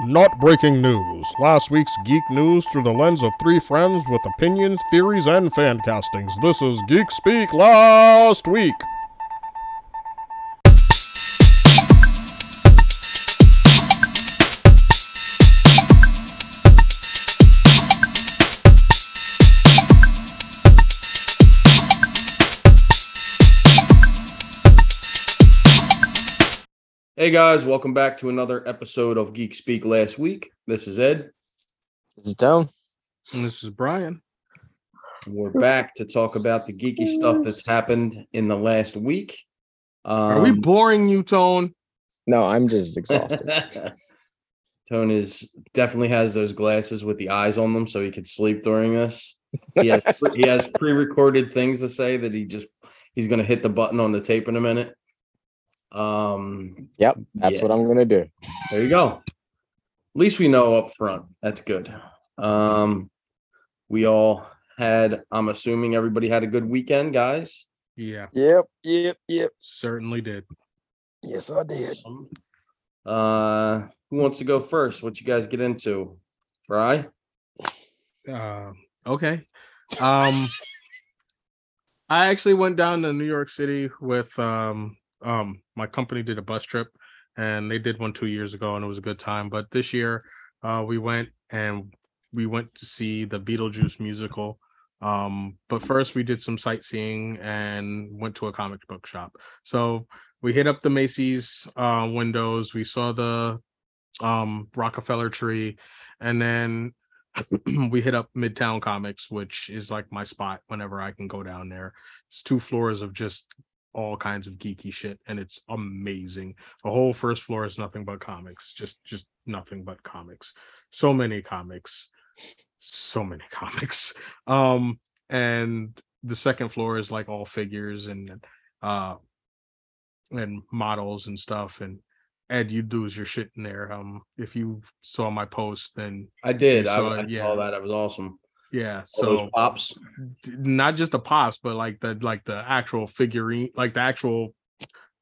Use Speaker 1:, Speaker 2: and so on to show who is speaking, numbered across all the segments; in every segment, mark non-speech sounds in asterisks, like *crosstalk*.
Speaker 1: Not breaking news. Last week's geek news through the lens of three friends with opinions, theories, and fan castings. This is Geek Speak Last Week.
Speaker 2: Guys, welcome back to another episode of Geek Speak Last Week. This is Ed.
Speaker 3: This is Tone.
Speaker 4: And this is Brian.
Speaker 2: We're back to talk about the geeky stuff that's happened in the last week. Um,
Speaker 4: Are we boring you, Tone?
Speaker 3: No, I'm just exhausted. *laughs*
Speaker 2: Tone is definitely has those glasses with the eyes on them, so he could sleep during this. He has, *laughs* he has pre-recorded things to say that he just he's going to hit the button on the tape in a minute. Um,
Speaker 3: yep, that's
Speaker 2: Yeah.
Speaker 3: what I'm gonna do.
Speaker 2: There you go. At least we know up front. That's good. Um, we all had, I'm assuming everybody had a good weekend, guys.
Speaker 4: Yeah,
Speaker 3: Yep, yep, yep.
Speaker 4: certainly did.
Speaker 3: Yes, I did.
Speaker 2: Uh, who wants to go first? What you guys get into? Bry?
Speaker 4: Uh, okay. Um, *laughs* I actually went down to New York City with um um my company did a bus trip, and they did one two years ago, and it was a good time. But this year, uh, we went and we went to see the Beetlejuice musical. Um, but first we did some sightseeing and went to a comic book shop. So we hit up the Macy's uh windows. We saw the um Rockefeller tree, and then *clears throat* we hit up Midtown Comics, which is like my spot whenever I can go down there. It's two floors of just all kinds of geeky shit, and it's amazing. The whole first floor is nothing but comics, just just nothing but comics. So many comics, so many *laughs* comics. Um, and the second floor is like all figures and uh and models and stuff and Ed, you do your shit in there. Um, if you saw my post, then
Speaker 2: I did. I,
Speaker 4: saw
Speaker 2: I
Speaker 4: it,
Speaker 2: saw
Speaker 4: yeah.
Speaker 2: that. That was awesome.
Speaker 4: Yeah. So
Speaker 2: pops.
Speaker 4: not just the pops, but like the like the actual figurine, like the actual,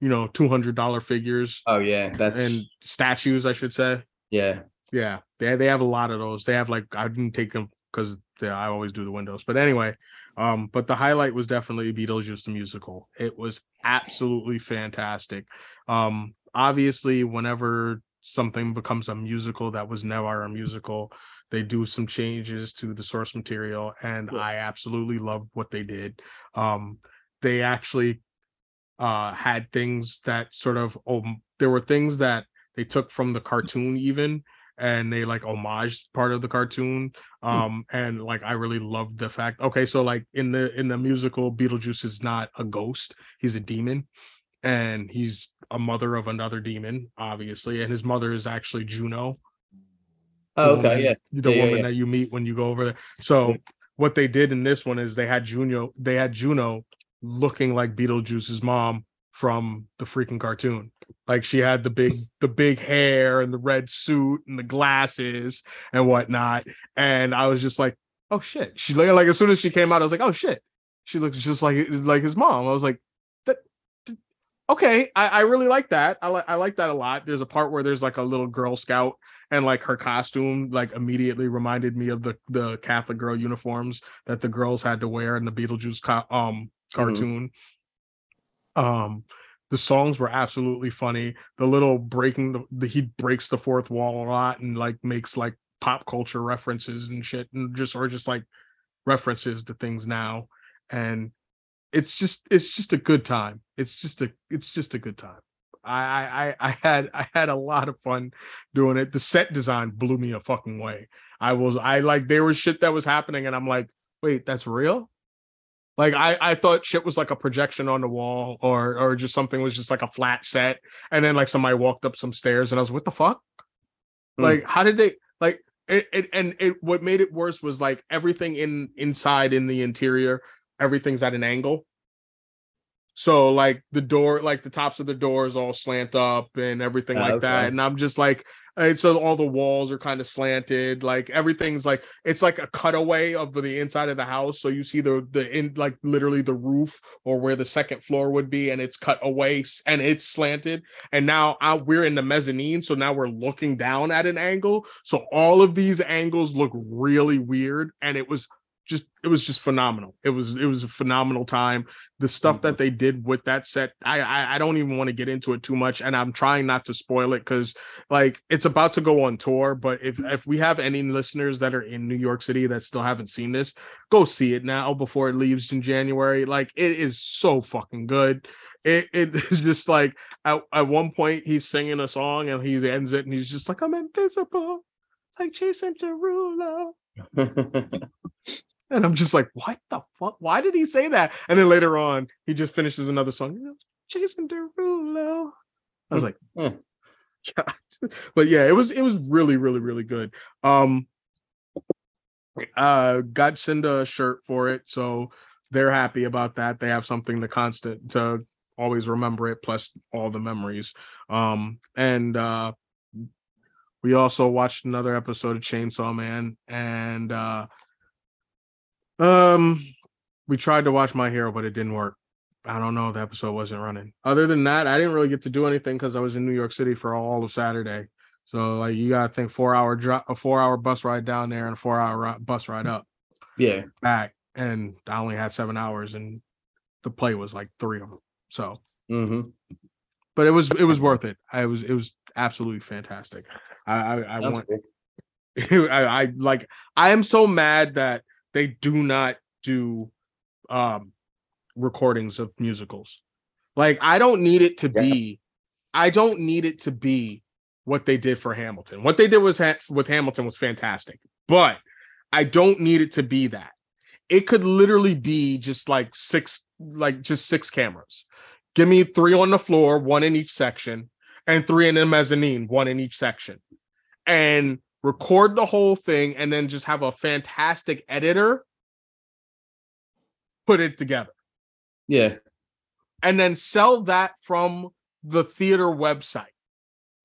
Speaker 4: you know, two hundred dollar figures
Speaker 2: Oh yeah, that's
Speaker 4: and statues, I should say.
Speaker 2: yeah.
Speaker 4: Yeah, they they have a lot of those. They have like I didn't take them because I always do the windows. But anyway, um, but the highlight was definitely Beetlejuice the musical. It was absolutely fantastic. Um, obviously, whenever something becomes a musical that was never a musical, they do some changes to the source material, and
Speaker 2: Yeah.
Speaker 4: I absolutely loved what they did. Um, they actually uh had things that sort of um there were things that they took from the cartoon even and they like homaged part of the cartoon um and like i really loved the fact okay so like in the in the musical beetlejuice is not a ghost he's a demon and he's a mother of another demon obviously and his mother is actually juno
Speaker 2: Oh, okay,
Speaker 4: woman-
Speaker 2: yeah.
Speaker 4: the
Speaker 2: Yeah,
Speaker 4: woman
Speaker 2: yeah.
Speaker 4: that you meet when you go over there. So what they did in this one is they had juno they had juno looking like beetlejuice's mom from the freaking cartoon. Like she had the big *laughs* the big hair and the red suit and the glasses and whatnot and i was just like oh shit. She like, like as soon as she came out i was like oh shit. She looks just like like his mom. I was like okay i i really like that i like i like that a lot there's a part where there's like a little girl scout and like her costume like immediately reminded me of the the catholic girl uniforms that the girls had to wear in the beetlejuice co- um cartoon. Um the songs were absolutely funny the little breaking the, the he breaks the fourth wall a lot and like makes like pop culture references and shit and just or just like references to things now. And it's just it's just a good time it's just a it's just a good time I, I I had I had a lot of fun doing it. The set design blew me a fucking way. I was I like there was shit that was happening, and I'm like, wait, that's real. Like I I thought shit was like a projection on the wall, or or just something was just like a flat set, and then like somebody walked up some stairs, and I was what the fuck?
Speaker 2: Hmm.
Speaker 4: Like how did they like it, it? And it what made it worse was like everything in inside in the interior, everything's at an angle. So like the door, like the tops of the doors all slant up and everything
Speaker 2: Ah,
Speaker 4: like that. And I'm just like, so all the walls are kind of slanted. Like everything's like it's like a cutaway of the inside of the house. So you see the the in like literally the roof or where the second floor would be, and it's cut away and it's slanted. And now I, we're in the mezzanine, so now we're looking down at an angle. So all of these angles look really weird, and it was just it was just phenomenal. It was it was a phenomenal time. The stuff that mm-hmm. they did with that set, I I, I don't even want to get into it too much, and I'm trying not to spoil it because like it's about to go on tour. But if mm-hmm. if we have any listeners that are in New York City that still haven't seen this, go see it now before it leaves in January. Like it is so fucking good. It it *laughs* is just like at, at one point he's singing a song and he ends it and he's just like I'm invisible, like Jason Derulo. *laughs* *laughs* And I'm just like, what the fuck? Why did he say that? And then later on, he just finishes another song. Jason Derulo. I was like, *laughs*
Speaker 2: Hmm.
Speaker 4: God. *laughs* but yeah, it was it was really really really good. Um, uh, got Cinda a shirt for it, so they're happy about that. They have something to constant to always remember it, plus all the memories. Um, and uh, we also watched another episode of Chainsaw Man, and uh, um, we tried to watch My Hero, but it didn't work. I don't know. The episode wasn't running. Other than that, I didn't really get to do anything because I was in New York City for all of Saturday. So like, you gotta think four hour drop, a four hour bus ride down there, and a four hour ri- bus ride up
Speaker 2: yeah.
Speaker 4: back, and I only had seven hours, and the play was like three of them. So,
Speaker 2: hmm
Speaker 4: but it was it was worth it. I was it was absolutely fantastic. I I, I want. *laughs* I, I like I am so mad that they do not do um recordings of musicals. Like I don't need it to
Speaker 3: Yeah.
Speaker 4: be I don't need it to be what they did for Hamilton. What they did was ha- with Hamilton was fantastic. But I don't need it to be that. It could literally be just like six like just six cameras. Give me 3 on the floor, one in each section, and 3 in the mezzanine, one in each section. And record the whole thing and then just have a fantastic editor put it together
Speaker 2: Yeah.
Speaker 4: and then sell that from the theater website.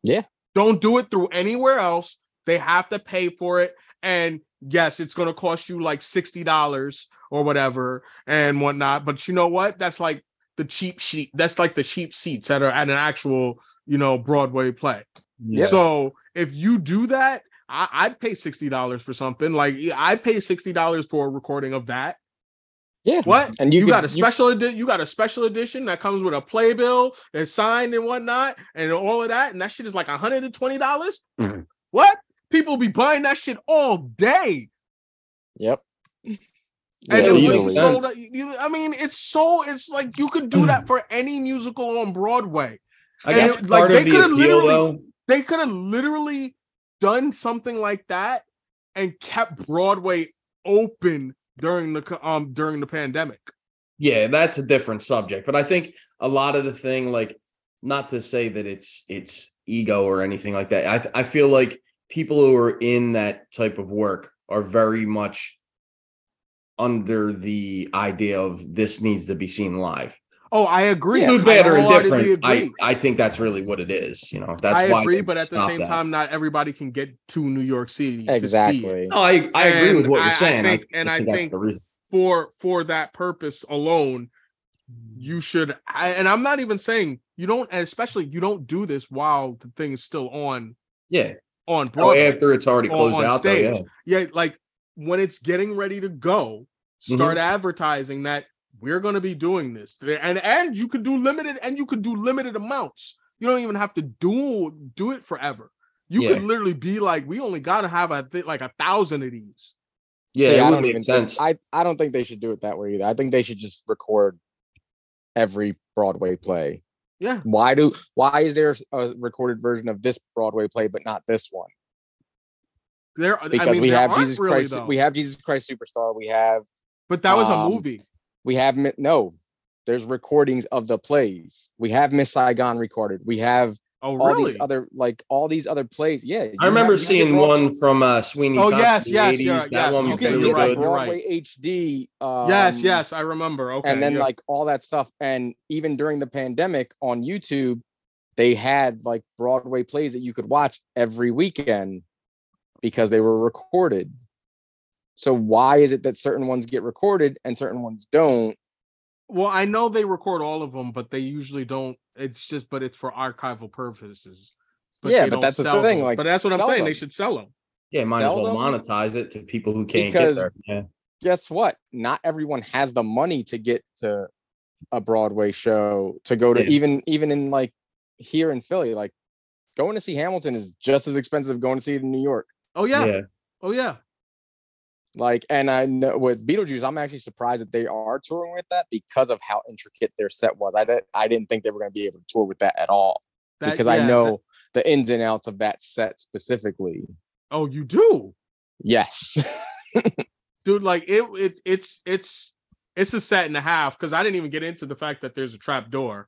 Speaker 3: Yeah.
Speaker 4: Don't do it through anywhere else. They have to pay for it. And yes, it's going to cost you like $60 or whatever and whatnot. But you know what? That's like the cheap sheet. That's like the cheap seats that are at an actual, you know, Broadway play.
Speaker 3: Yeah.
Speaker 4: So if you do that, I, I'd pay sixty dollars for something. Like I'd pay sixty dollars for a recording of that.
Speaker 3: Yeah.
Speaker 4: What?
Speaker 3: And
Speaker 4: you,
Speaker 3: you,
Speaker 4: got a
Speaker 3: could- you-
Speaker 4: special edi- you got a special edition that comes with a playbill and signed and whatnot and all of that, and that shit is like hundred and twenty dollars.
Speaker 3: Mhm.
Speaker 4: What? People be buying that shit all day,
Speaker 3: Yep. *laughs*
Speaker 4: and
Speaker 3: Yeah,
Speaker 4: it was
Speaker 3: easily.
Speaker 4: sold. you- I mean, it's so. It's like you could do that *clears throat* for any musical on Broadway.
Speaker 2: I
Speaker 4: And
Speaker 2: guess
Speaker 4: it- like,
Speaker 2: part
Speaker 4: they
Speaker 2: of the
Speaker 4: could've literally-
Speaker 2: though,
Speaker 4: They could have literally done something like that and kept Broadway open during the um during the pandemic.
Speaker 2: yeah, that's a different subject. But I think a lot of the thing, like, not to say that it's it's ego or anything like that. I I feel like people who are in that type of work are very much under the idea of this needs to be seen live.
Speaker 4: Oh, I agree.
Speaker 3: Yeah.
Speaker 2: Good,
Speaker 4: I
Speaker 2: bad, or indifferent. I. I think that's really what it is. You know, that's
Speaker 4: I
Speaker 2: why
Speaker 4: agree, but at the same
Speaker 2: that.
Speaker 4: time, not everybody can get to New York City to see.
Speaker 3: Exactly.
Speaker 2: No, I I agree with what
Speaker 4: I- I
Speaker 2: you're saying.
Speaker 4: think-
Speaker 2: I,
Speaker 4: and I
Speaker 2: think that's
Speaker 4: think- For for that purpose alone, you should. I, and I'm not even saying you don't, and especially you don't do this while the thing is still on
Speaker 2: Yeah.
Speaker 4: on
Speaker 2: Oh, after it's already closed
Speaker 4: on
Speaker 2: out, though, yeah.
Speaker 4: yeah, like when it's getting ready to go, start
Speaker 2: Mm-hmm.
Speaker 4: advertising that we're going to be doing this, There- and and you could do limited, and you could do limited amounts. You don't even have to do do it forever. You
Speaker 2: Yeah.
Speaker 4: could literally be like, we only got to have I think like a thousand of these.
Speaker 2: Yeah,
Speaker 3: See,
Speaker 2: it
Speaker 3: I don't
Speaker 2: make
Speaker 3: even
Speaker 2: sense.
Speaker 3: Think, I I don't think they should do it that way either. I think they should just record every Broadway play.
Speaker 4: Yeah,
Speaker 3: Why do why is there a recorded version of this Broadway play but not this one?
Speaker 4: there.
Speaker 3: Because
Speaker 4: I mean,
Speaker 3: we
Speaker 4: there
Speaker 3: have Jesus
Speaker 4: really
Speaker 3: Christ.
Speaker 4: though.
Speaker 3: We have Jesus Christ Superstar. We have
Speaker 4: but that was a
Speaker 3: um,
Speaker 4: movie.
Speaker 3: We have no. There's recordings of the plays. We have Miss Saigon recorded. We have
Speaker 4: Oh,
Speaker 3: all
Speaker 4: really?
Speaker 3: these other like all these other plays. Yeah,
Speaker 2: I remember
Speaker 3: have-
Speaker 2: seeing one from uh Sweeney.
Speaker 4: Oh,
Speaker 2: Todd
Speaker 4: yes, yes,
Speaker 2: 80s.
Speaker 4: yeah,
Speaker 2: that
Speaker 4: yes,
Speaker 2: one
Speaker 3: You can
Speaker 2: really
Speaker 3: get
Speaker 4: right,
Speaker 3: the
Speaker 4: right.
Speaker 3: Broadway HD. Um,
Speaker 4: yes, yes, I remember. Okay.
Speaker 3: and then
Speaker 4: yeah.
Speaker 3: like all that stuff. And even during the pandemic on YouTube, they had like Broadway plays that you could watch every weekend because they were recorded. So why is it that certain ones get recorded and certain ones don't?
Speaker 4: Well, I know they record all of them, but they usually don't. It's just, but it's for archival purposes.
Speaker 3: Yeah, but that's the thing,
Speaker 4: them.
Speaker 3: like,
Speaker 4: but that's what I'm
Speaker 3: sell
Speaker 4: saying. They should sell them.
Speaker 2: Yeah, might as well
Speaker 3: them?
Speaker 2: monetize it to people who can't
Speaker 3: Because-
Speaker 2: get there. Yeah.
Speaker 3: Guess what? Not everyone has the money to get to a Broadway show to go to
Speaker 2: Yeah.
Speaker 3: even even in like here in Philly, like going to see Hamilton is just as expensive going to see it in New York.
Speaker 4: Oh yeah.
Speaker 2: yeah.
Speaker 4: Oh yeah.
Speaker 3: Like, and I know with Beetlejuice, I'm actually surprised that they are touring with that because of how intricate their set was. I didn't, I didn't think they were going to be able to tour with that at all
Speaker 4: That-
Speaker 3: because
Speaker 4: yeah,
Speaker 3: I
Speaker 4: that-
Speaker 3: know the ins and outs of that set specifically.
Speaker 4: oh, you do,
Speaker 3: Yes, *laughs*
Speaker 4: dude. Like it. It's it's it's it's a set and a half because I didn't even get into the fact that there's a trap door.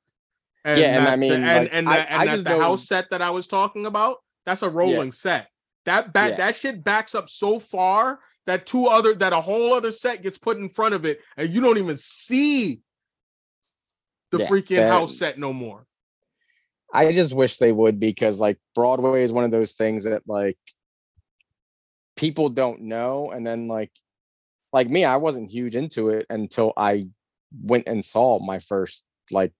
Speaker 4: And
Speaker 3: Yeah, and
Speaker 4: that
Speaker 3: I
Speaker 4: the-
Speaker 3: mean,
Speaker 4: and
Speaker 3: like,
Speaker 4: and,
Speaker 3: I-
Speaker 4: that- and
Speaker 3: I
Speaker 4: the
Speaker 3: know-
Speaker 4: house set that I was talking about, that's a rolling set. That back
Speaker 3: Yeah.
Speaker 4: that shit backs up so far that two other that a whole other set gets put in front of it, and you don't even see the
Speaker 3: Yeah,
Speaker 4: freaking
Speaker 3: that-
Speaker 4: house set no more.
Speaker 3: I just wish they would because like Broadway is one of those things that like people don't know, and then like like me, I wasn't huge into it until I went and saw my first like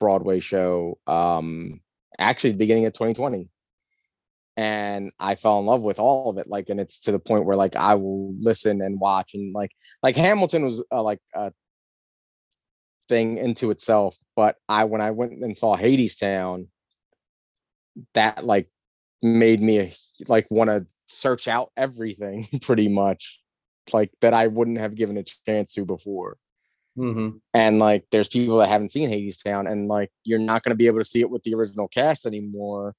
Speaker 3: Broadway show um actually the beginning of 2020 and I fell in love with all of it like and it's to the point where like I will listen and watch and like like Hamilton was uh, like a thing into itself but I when I went and saw Hadestown that like made me like want to search out everything *laughs* pretty much like that I wouldn't have given a chance to before.
Speaker 2: Hmm
Speaker 3: and like there's people that haven't seen Hadestown and like you're not going to be able to see it with the original cast anymore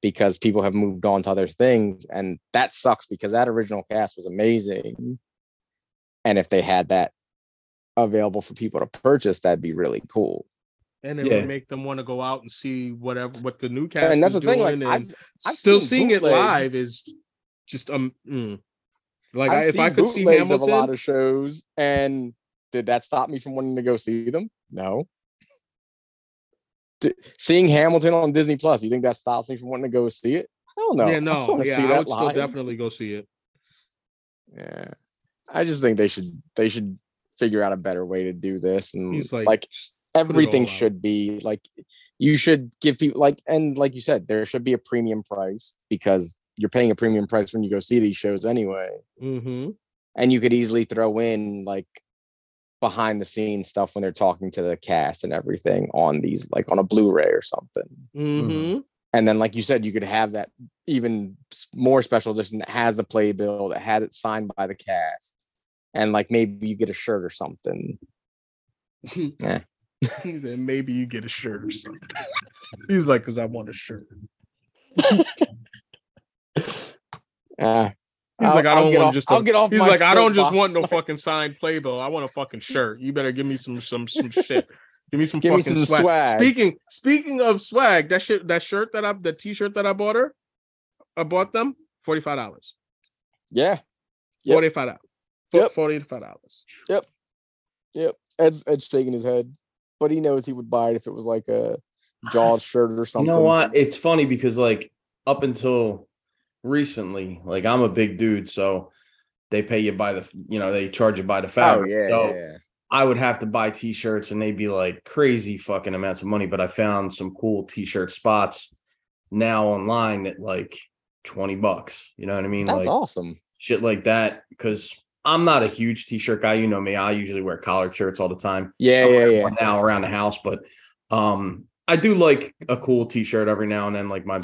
Speaker 3: because people have moved on to other things and that sucks because that original cast was amazing. And if they had that available for people to purchase that'd be really cool.
Speaker 4: And it
Speaker 2: Yeah.
Speaker 4: would make them want to go out and see whatever what the new cast
Speaker 3: and that's
Speaker 4: is
Speaker 3: the thing like
Speaker 4: doing, and
Speaker 3: I've, I've
Speaker 4: still
Speaker 3: seen
Speaker 4: seeing it live is just um mm. like
Speaker 3: I've
Speaker 4: if I could see
Speaker 3: bootlegs of a lot of shows and did that stop me from wanting to go see them? No D- seeing Hamilton on Disney Plus you think that stops me from wanting to go see it hell no
Speaker 4: yeah,
Speaker 3: I
Speaker 4: no,
Speaker 3: wanna
Speaker 4: yeah,
Speaker 3: see
Speaker 4: I would still definitely go see it.
Speaker 3: Yeah. I just think they should they should figure out a better way to do this and
Speaker 4: He's like,
Speaker 3: like,
Speaker 4: just put it
Speaker 3: everything should be like you should give people like and like you said there should be a premium price because you're paying a premium price when you go see these shows anyway
Speaker 4: Mhm.
Speaker 3: and you could easily throw in like behind the scenes stuff when they're talking to the cast and everything on these like on a blu-ray or something
Speaker 4: Mhm.
Speaker 3: and then like you said you could have that even more special edition that has the playbill that has it signed by the cast and like maybe you get a shirt or something *laughs* Yeah.
Speaker 4: He said, maybe you get a shirt or something. *laughs* He's like, because I want a shirt.
Speaker 3: uh, *laughs*
Speaker 4: He's like, I don't want
Speaker 3: off,
Speaker 4: just.
Speaker 3: I'll get off
Speaker 4: He's
Speaker 3: my
Speaker 4: like, I don't just want no *laughs* fucking signed playbill. I want a fucking shirt. You better give me some some some shit. Give me some
Speaker 3: Give me
Speaker 4: fucking
Speaker 3: some
Speaker 4: swag.
Speaker 3: swag.
Speaker 4: Speaking speaking of swag, that shit, that shirt that I, the t-shirt that I bought her, I bought them forty five dollars.
Speaker 3: yeah Yep.
Speaker 4: Forty five dollars.
Speaker 3: Yep.
Speaker 4: Forty five dollars.
Speaker 3: yep yep. ed's ed's shaking his head but he knows he would buy it if it was like a *sighs* jaws shirt or something.
Speaker 2: You know what? It's funny because like up until recently, like I'm a big dude, so they pay you by the you know they charge you by the
Speaker 3: oh
Speaker 2: fabric.
Speaker 3: yeah,
Speaker 2: so
Speaker 3: yeah, yeah.
Speaker 2: I would have to buy t-shirts and they'd be like crazy fucking amounts of money, but I found some cool t-shirt spots now online at like 20 bucks. You know what I mean?
Speaker 3: that's
Speaker 2: like
Speaker 3: awesome
Speaker 2: shit like that. Cause I'm not a huge t-shirt guy. You know me. I usually wear collared shirts all the time.
Speaker 3: yeah yeah yeah
Speaker 2: now around the house, but um I do like a cool t-shirt every now and then, like my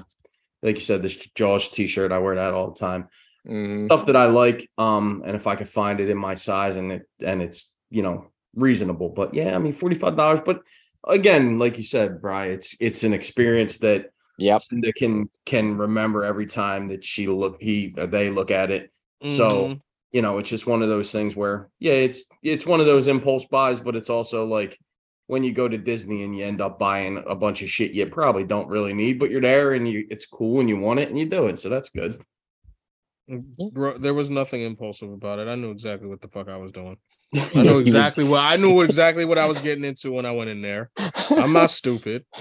Speaker 2: like you said, this Jaws t-shirt. I wear that all the time.
Speaker 3: Mhm.
Speaker 2: Stuff that I like. Um, and if I could find it in my size and it and it's you know reasonable. But yeah, I mean $45. But again, like you said, Bri, it's it's an experience that
Speaker 3: yep
Speaker 2: Cinda can can remember every time that she look he or they look at it. So
Speaker 4: Mhm.
Speaker 2: you know, it's just one of those things where, yeah, it's it's one of those impulse buys, but it's also like when you go to Disney and you end up buying a bunch of shit you probably don't really need, but you're there and you it's cool and you want it and you do it. So that's good.
Speaker 4: Mm, bro, there was nothing impulsive about it. I knew exactly what the fuck I was doing. I *laughs* know exactly what I knew exactly what I was getting into when I went in there. I'm not stupid. *laughs*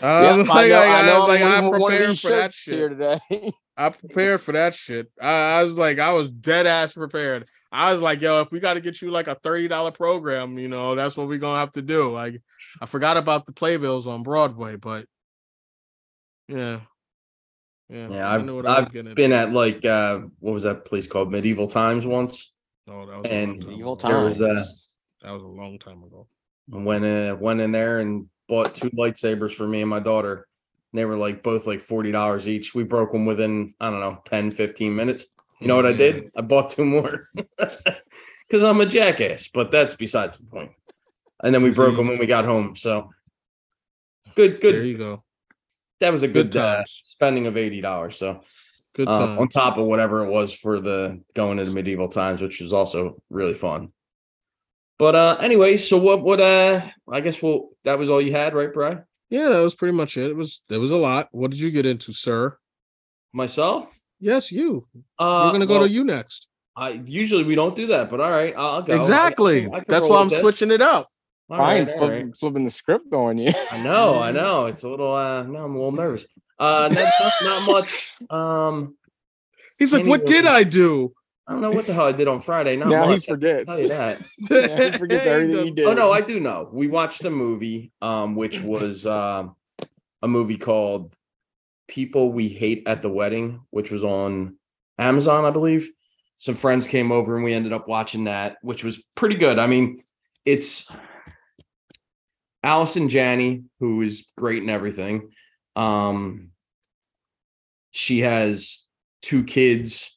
Speaker 3: Yep,
Speaker 4: I'm
Speaker 3: I know,
Speaker 4: I,
Speaker 3: I know.
Speaker 4: like,
Speaker 3: I'm
Speaker 4: I
Speaker 3: leaving one of
Speaker 4: prepared for that
Speaker 3: shirts here
Speaker 4: shit.
Speaker 3: today. *laughs*
Speaker 4: I prepared for that shit. I, I was like, I was dead ass prepared. I was like, yo, if we got to get you like a thirty dollar program, you know, that's what we're gonna have to do. Like, I forgot about the playbills on Broadway, but yeah, yeah,
Speaker 2: Yeah,
Speaker 4: I
Speaker 2: I've
Speaker 4: knew what I was
Speaker 2: I've been
Speaker 4: into.
Speaker 2: at like uh what was that place called? Medieval Times once.
Speaker 4: Oh, that was a
Speaker 2: and
Speaker 4: long time
Speaker 3: Evil
Speaker 4: ago.
Speaker 2: There was, uh.
Speaker 4: That was a long time ago.
Speaker 2: and went uh went in there and bought two lightsabers for me and my daughter. And They were like both like forty dollars each. We broke them within I don't know 10, 15 minutes. You know what I did? I bought two more *laughs* because I'm a jackass. But that's besides the point. And then we broke them when we got home. So good, good.
Speaker 4: There you go.
Speaker 2: That was a
Speaker 4: Good
Speaker 2: good, uh, spending of eighty dollars. So
Speaker 4: Good
Speaker 2: uh, on top of whatever it was for the going into the medieval times, which was also really fun. But uh anyway, so what what uh I guess well that was all you had, right, Bry?
Speaker 4: Yeah, that was pretty much it. It was it was a lot. What did you get into, sir?
Speaker 2: Myself?
Speaker 4: Yes, you.
Speaker 2: Uh
Speaker 4: We're gonna go
Speaker 2: well,
Speaker 4: to you next.
Speaker 2: I usually we don't do that, but all right, I'll go. I- I
Speaker 4: exactly.
Speaker 2: I
Speaker 4: That's why I'm
Speaker 2: with this.
Speaker 4: switching it up.
Speaker 2: All right,
Speaker 3: Ryan's
Speaker 2: all
Speaker 3: flipping,
Speaker 2: right.
Speaker 3: flipping the script on you.
Speaker 2: I know, I *laughs* know. It's a little uh no, I'm a little nervous. Uh not, not much. Um
Speaker 4: He's like, "What did I do?"
Speaker 2: I don't know what the hell I did on Friday. Not
Speaker 3: now he
Speaker 2: much. I'll
Speaker 3: forgets.
Speaker 2: tell you that. *laughs*
Speaker 3: Yeah, he forgets *laughs* everything he did.
Speaker 2: Oh no, I do know. We watched a movie, um, which was um a movie called People We Hate at the Wedding, which was on Amazon, I believe. Some friends came over and we ended up watching that, which was pretty good. I mean, it's Allison Janney, who is great and everything. Um, she has two kids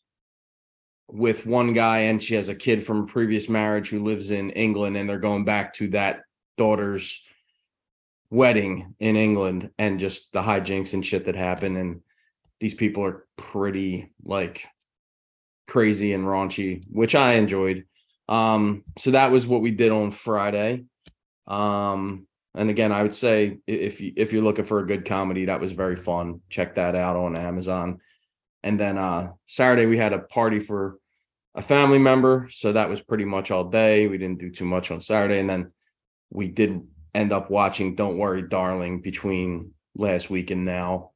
Speaker 2: with one guy and she has a kid from a previous marriage who lives in England and they're going back to that daughter's wedding in England and just the hijinks and shit that happened. and these people are pretty like crazy and raunchy which I enjoyed um so that was what we did on Friday um and again I would say if you if you're looking for a good comedy that was very fun check that out on Amazon and then uh Saturday we had a party for a family member. So that was pretty much all day. We didn't do too much on Saturday. And then we did end up watching Don't Worry, Darling between last week and now,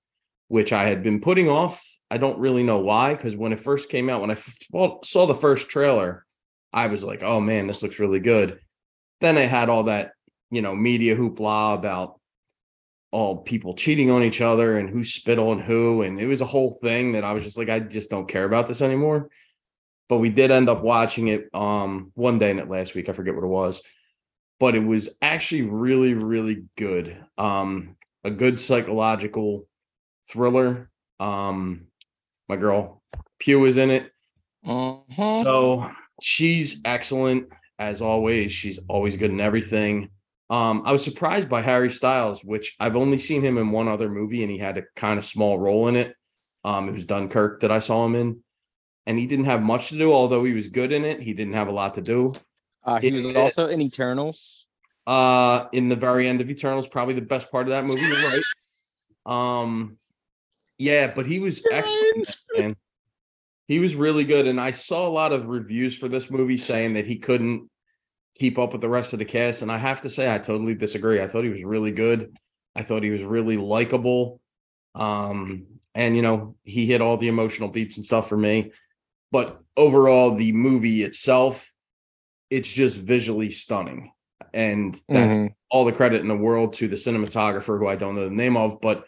Speaker 2: which I had been putting off. I don't really know why, because when it first came out, when I saw the first trailer, I was like, oh man, this looks really good. Then I had all that, you know, media hoopla about all people cheating on each other and who spit on who. And it was a whole thing that I was just like, I just don't care about this anymore. But we did end up watching it um one day in it last week. I forget what it was. But it was actually really, really good. Um, a good psychological thriller. Um, my girl Pugh is in it.
Speaker 3: Mhm.
Speaker 2: So she's excellent as always. She's always good in everything. Um, I was surprised by Harry Styles, which I've only seen him in one other movie, and he had a kind of small role in it. Um, it was Dunkirk that I saw him in, and he didn't have much to do, although he was good in it. He didn't have a lot to do.
Speaker 3: Uh, he
Speaker 2: It
Speaker 3: was also in Eternals.
Speaker 2: Uh, in the very end of Eternals, probably the best part of that movie. You're right. Um, yeah, but he was excellent. man. He was really good, and I saw a lot of reviews for this movie saying that he couldn't keep up with the rest of the cast, and I have to say I totally disagree. I thought he was really good. I thought he was really likable. Um, and you know, he hit all the emotional beats and stuff for me. But overall, the movie itself, it's just visually stunning. And that's
Speaker 3: Mhm.
Speaker 2: all the credit in the world to the cinematographer who I don't know the name of, but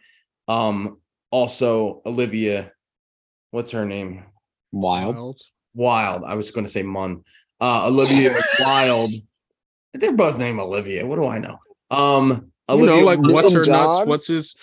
Speaker 2: um also Olivia, what's her name?
Speaker 3: Wilde.
Speaker 2: Wilde. I was going to say Munn. Uh Olivia *laughs* Wilde. They're both named Olivia. What do I know? Um
Speaker 4: You
Speaker 2: Olivia
Speaker 4: know, like what's her nuts? What's his?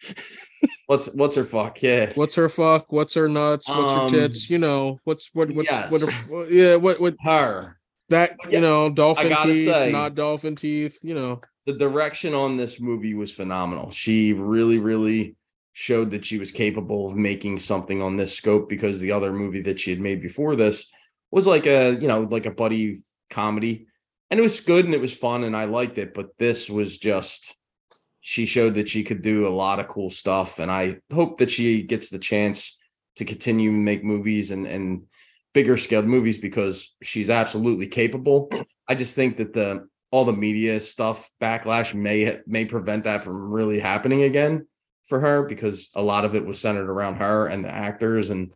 Speaker 4: *laughs*
Speaker 2: what's what's her fuck? Yeah.
Speaker 4: What's her fuck? What's her nuts? What's her
Speaker 2: Um,
Speaker 4: tits? You know, what's what? What's what?
Speaker 2: yes.
Speaker 4: what- Yeah, what? What?
Speaker 2: Her.
Speaker 4: That you know, dolphin teeth,
Speaker 2: say-
Speaker 4: not dolphin teeth. You know,
Speaker 2: the direction on this movie was phenomenal. She really, really showed that she was capable of making something on this scope because the other movie that she had made before this was like a, you know, like a buddy comedy. and it was good and it was fun and I liked it. But this was just she showed that she could do a lot of cool stuff, and I hope that she gets the chance to continue to make movies and and bigger scaled movies because she's absolutely capable. I just think that the all the media stuff backlash may may prevent that from really happening again for her because a lot of it was centered around her and the actors and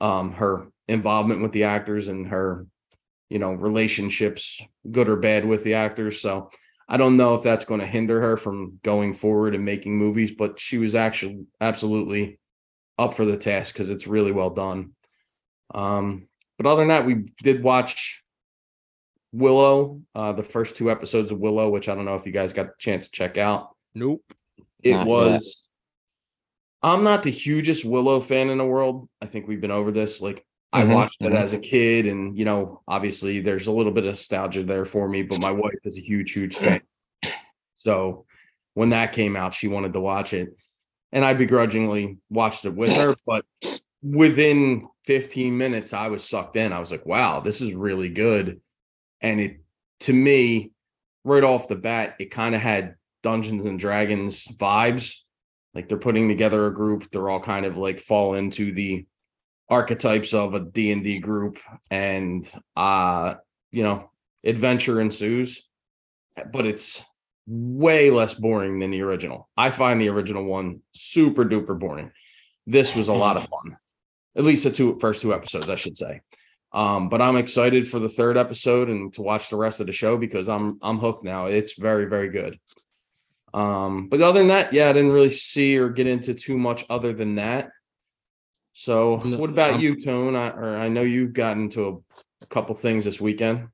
Speaker 2: um her involvement with the actors and her you know relationships good or bad with the actors so i don't know if that's going to hinder her from going forward and making movies but she was actually absolutely up for the task because it's really well done um but other than that we did watch willow uh the first two episodes of willow which i don't know if you guys got a chance to check out
Speaker 4: Nope.
Speaker 2: it
Speaker 3: Not yet.
Speaker 2: was i'm not the hugest willow fan in the world i think we've been over this like i
Speaker 3: Mhm,
Speaker 2: watched it
Speaker 3: mhm.
Speaker 2: as a kid and you know obviously there's a little bit of nostalgia there for me but my wife is a huge huge fan so when that came out she wanted to watch it and i begrudgingly watched it with her but within 15 minutes i was sucked in. I was like wow this is really good. And it to me right off the bat it kind of had dungeons and dragons vibes. Like they're putting together a group. They're all kind of like fall into the archetypes of a d&d group. And uh you know adventure ensues but it's way less boring than the original. I find the original one super duper boring. This was a lot of fun at least the two first two episodes i should say um but i'm excited for the third episode and to watch the rest of the show because i'm i'm hooked now it's very very good um but other than that yeah i didn't really see or get into too much other than that so what about
Speaker 4: I'm-
Speaker 2: you tone I, or i know you've gotten into a couple things this weekend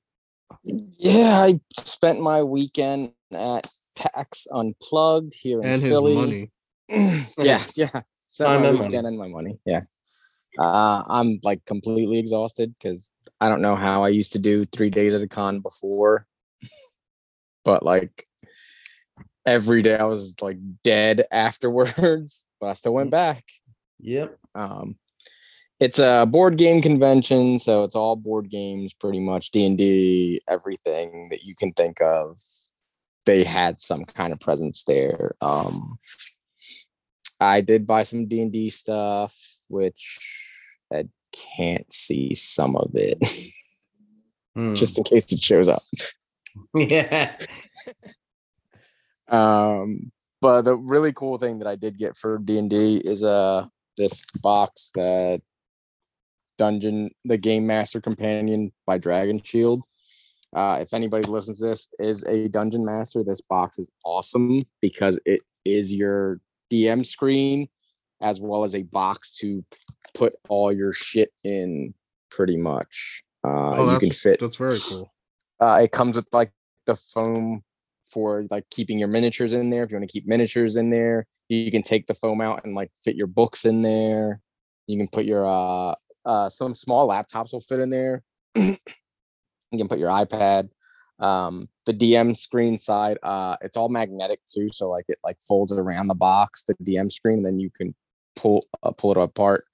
Speaker 3: Yeah, I spent my weekend at PAX Unplugged here in
Speaker 4: And his
Speaker 3: Philly.
Speaker 4: money. *clears throat*
Speaker 3: yeah, yeah. Spent
Speaker 2: Time
Speaker 3: my
Speaker 2: and
Speaker 3: weekend
Speaker 2: money.
Speaker 3: and my money. Yeah. Uh, I'm like completely exhausted because I don't know how I used to do three days at a con before, *laughs* but like every day I was like dead afterwards, *laughs* but I still went back.
Speaker 2: yep
Speaker 3: Um, it's a board game convention, so it's all board games, pretty much D and D, everything that you can think of. They had some kind of presence there. Um, I did buy some D and D stuff, which I can't see some of it, *laughs*
Speaker 2: Hmm.
Speaker 3: just in case it shows up. *laughs*
Speaker 2: yeah
Speaker 3: Um, but the really cool thing that I did get for D and D is uh this box that Dungeon the Game Master Companion by Dragon Shield. Uh, if anybody listens to this is a dungeon master, this box is awesome because it is your DM screen as well as a box to put all your shit in pretty much. Uh,
Speaker 4: Oh,
Speaker 3: you can fit
Speaker 4: that's very cool.
Speaker 3: uh, it comes with like the foam for like keeping your miniatures in there. If you want to keep miniatures in there, you can take the foam out and like fit your books in there. You can put your uh uh some small laptops will fit in there. *clears throat* you can put your iPad. Um, the DM screen side, uh, it's all magnetic too, so like it like folds around the box, the DM screen, and then you can pull uh, pull it apart.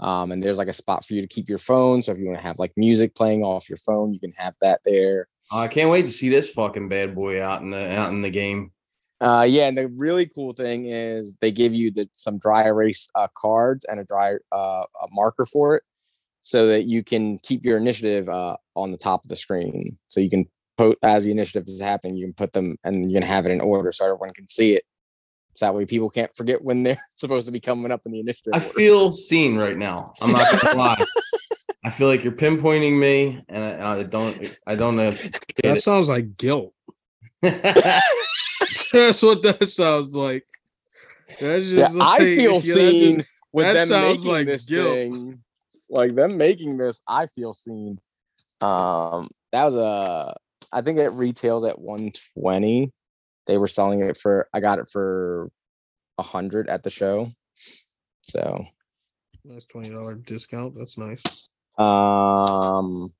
Speaker 3: Um, and there's like a spot for you to keep your phone. So if you want to have like music playing off your phone, you can have that there.
Speaker 2: i can't wait to see this fucking bad boy out in the out in the game
Speaker 3: Uh, yeah, and the really cool thing is they give you the, some dry erase uh, cards and a dry uh, a marker for it, so that you can keep your initiative uh, on the top of the screen. So you can put as the initiative is happening, you can put them and you can have it in order so everyone can see it. So that way people can't forget when they're *laughs* supposed to be coming up in the initiative.
Speaker 2: i
Speaker 3: order.
Speaker 2: feel seen right now i'm not gonna *laughs* lie i feel like you're pinpointing me and i, I don't i don't know
Speaker 4: That sounds like guilt. *laughs* That's what that sounds like. That's
Speaker 3: yeah,
Speaker 4: just like,
Speaker 3: I feel
Speaker 4: yeah, that's just-
Speaker 3: seen with
Speaker 4: that
Speaker 3: them
Speaker 4: sounds
Speaker 3: making
Speaker 4: like
Speaker 3: this
Speaker 4: guilt.
Speaker 3: thing. Like them making this, I feel seen. Um, that was a. I think it retailed at one twenty. They were selling it for. I got it for a hundred at the show. So,
Speaker 4: That's twenty dollar discount. That's nice.
Speaker 3: um,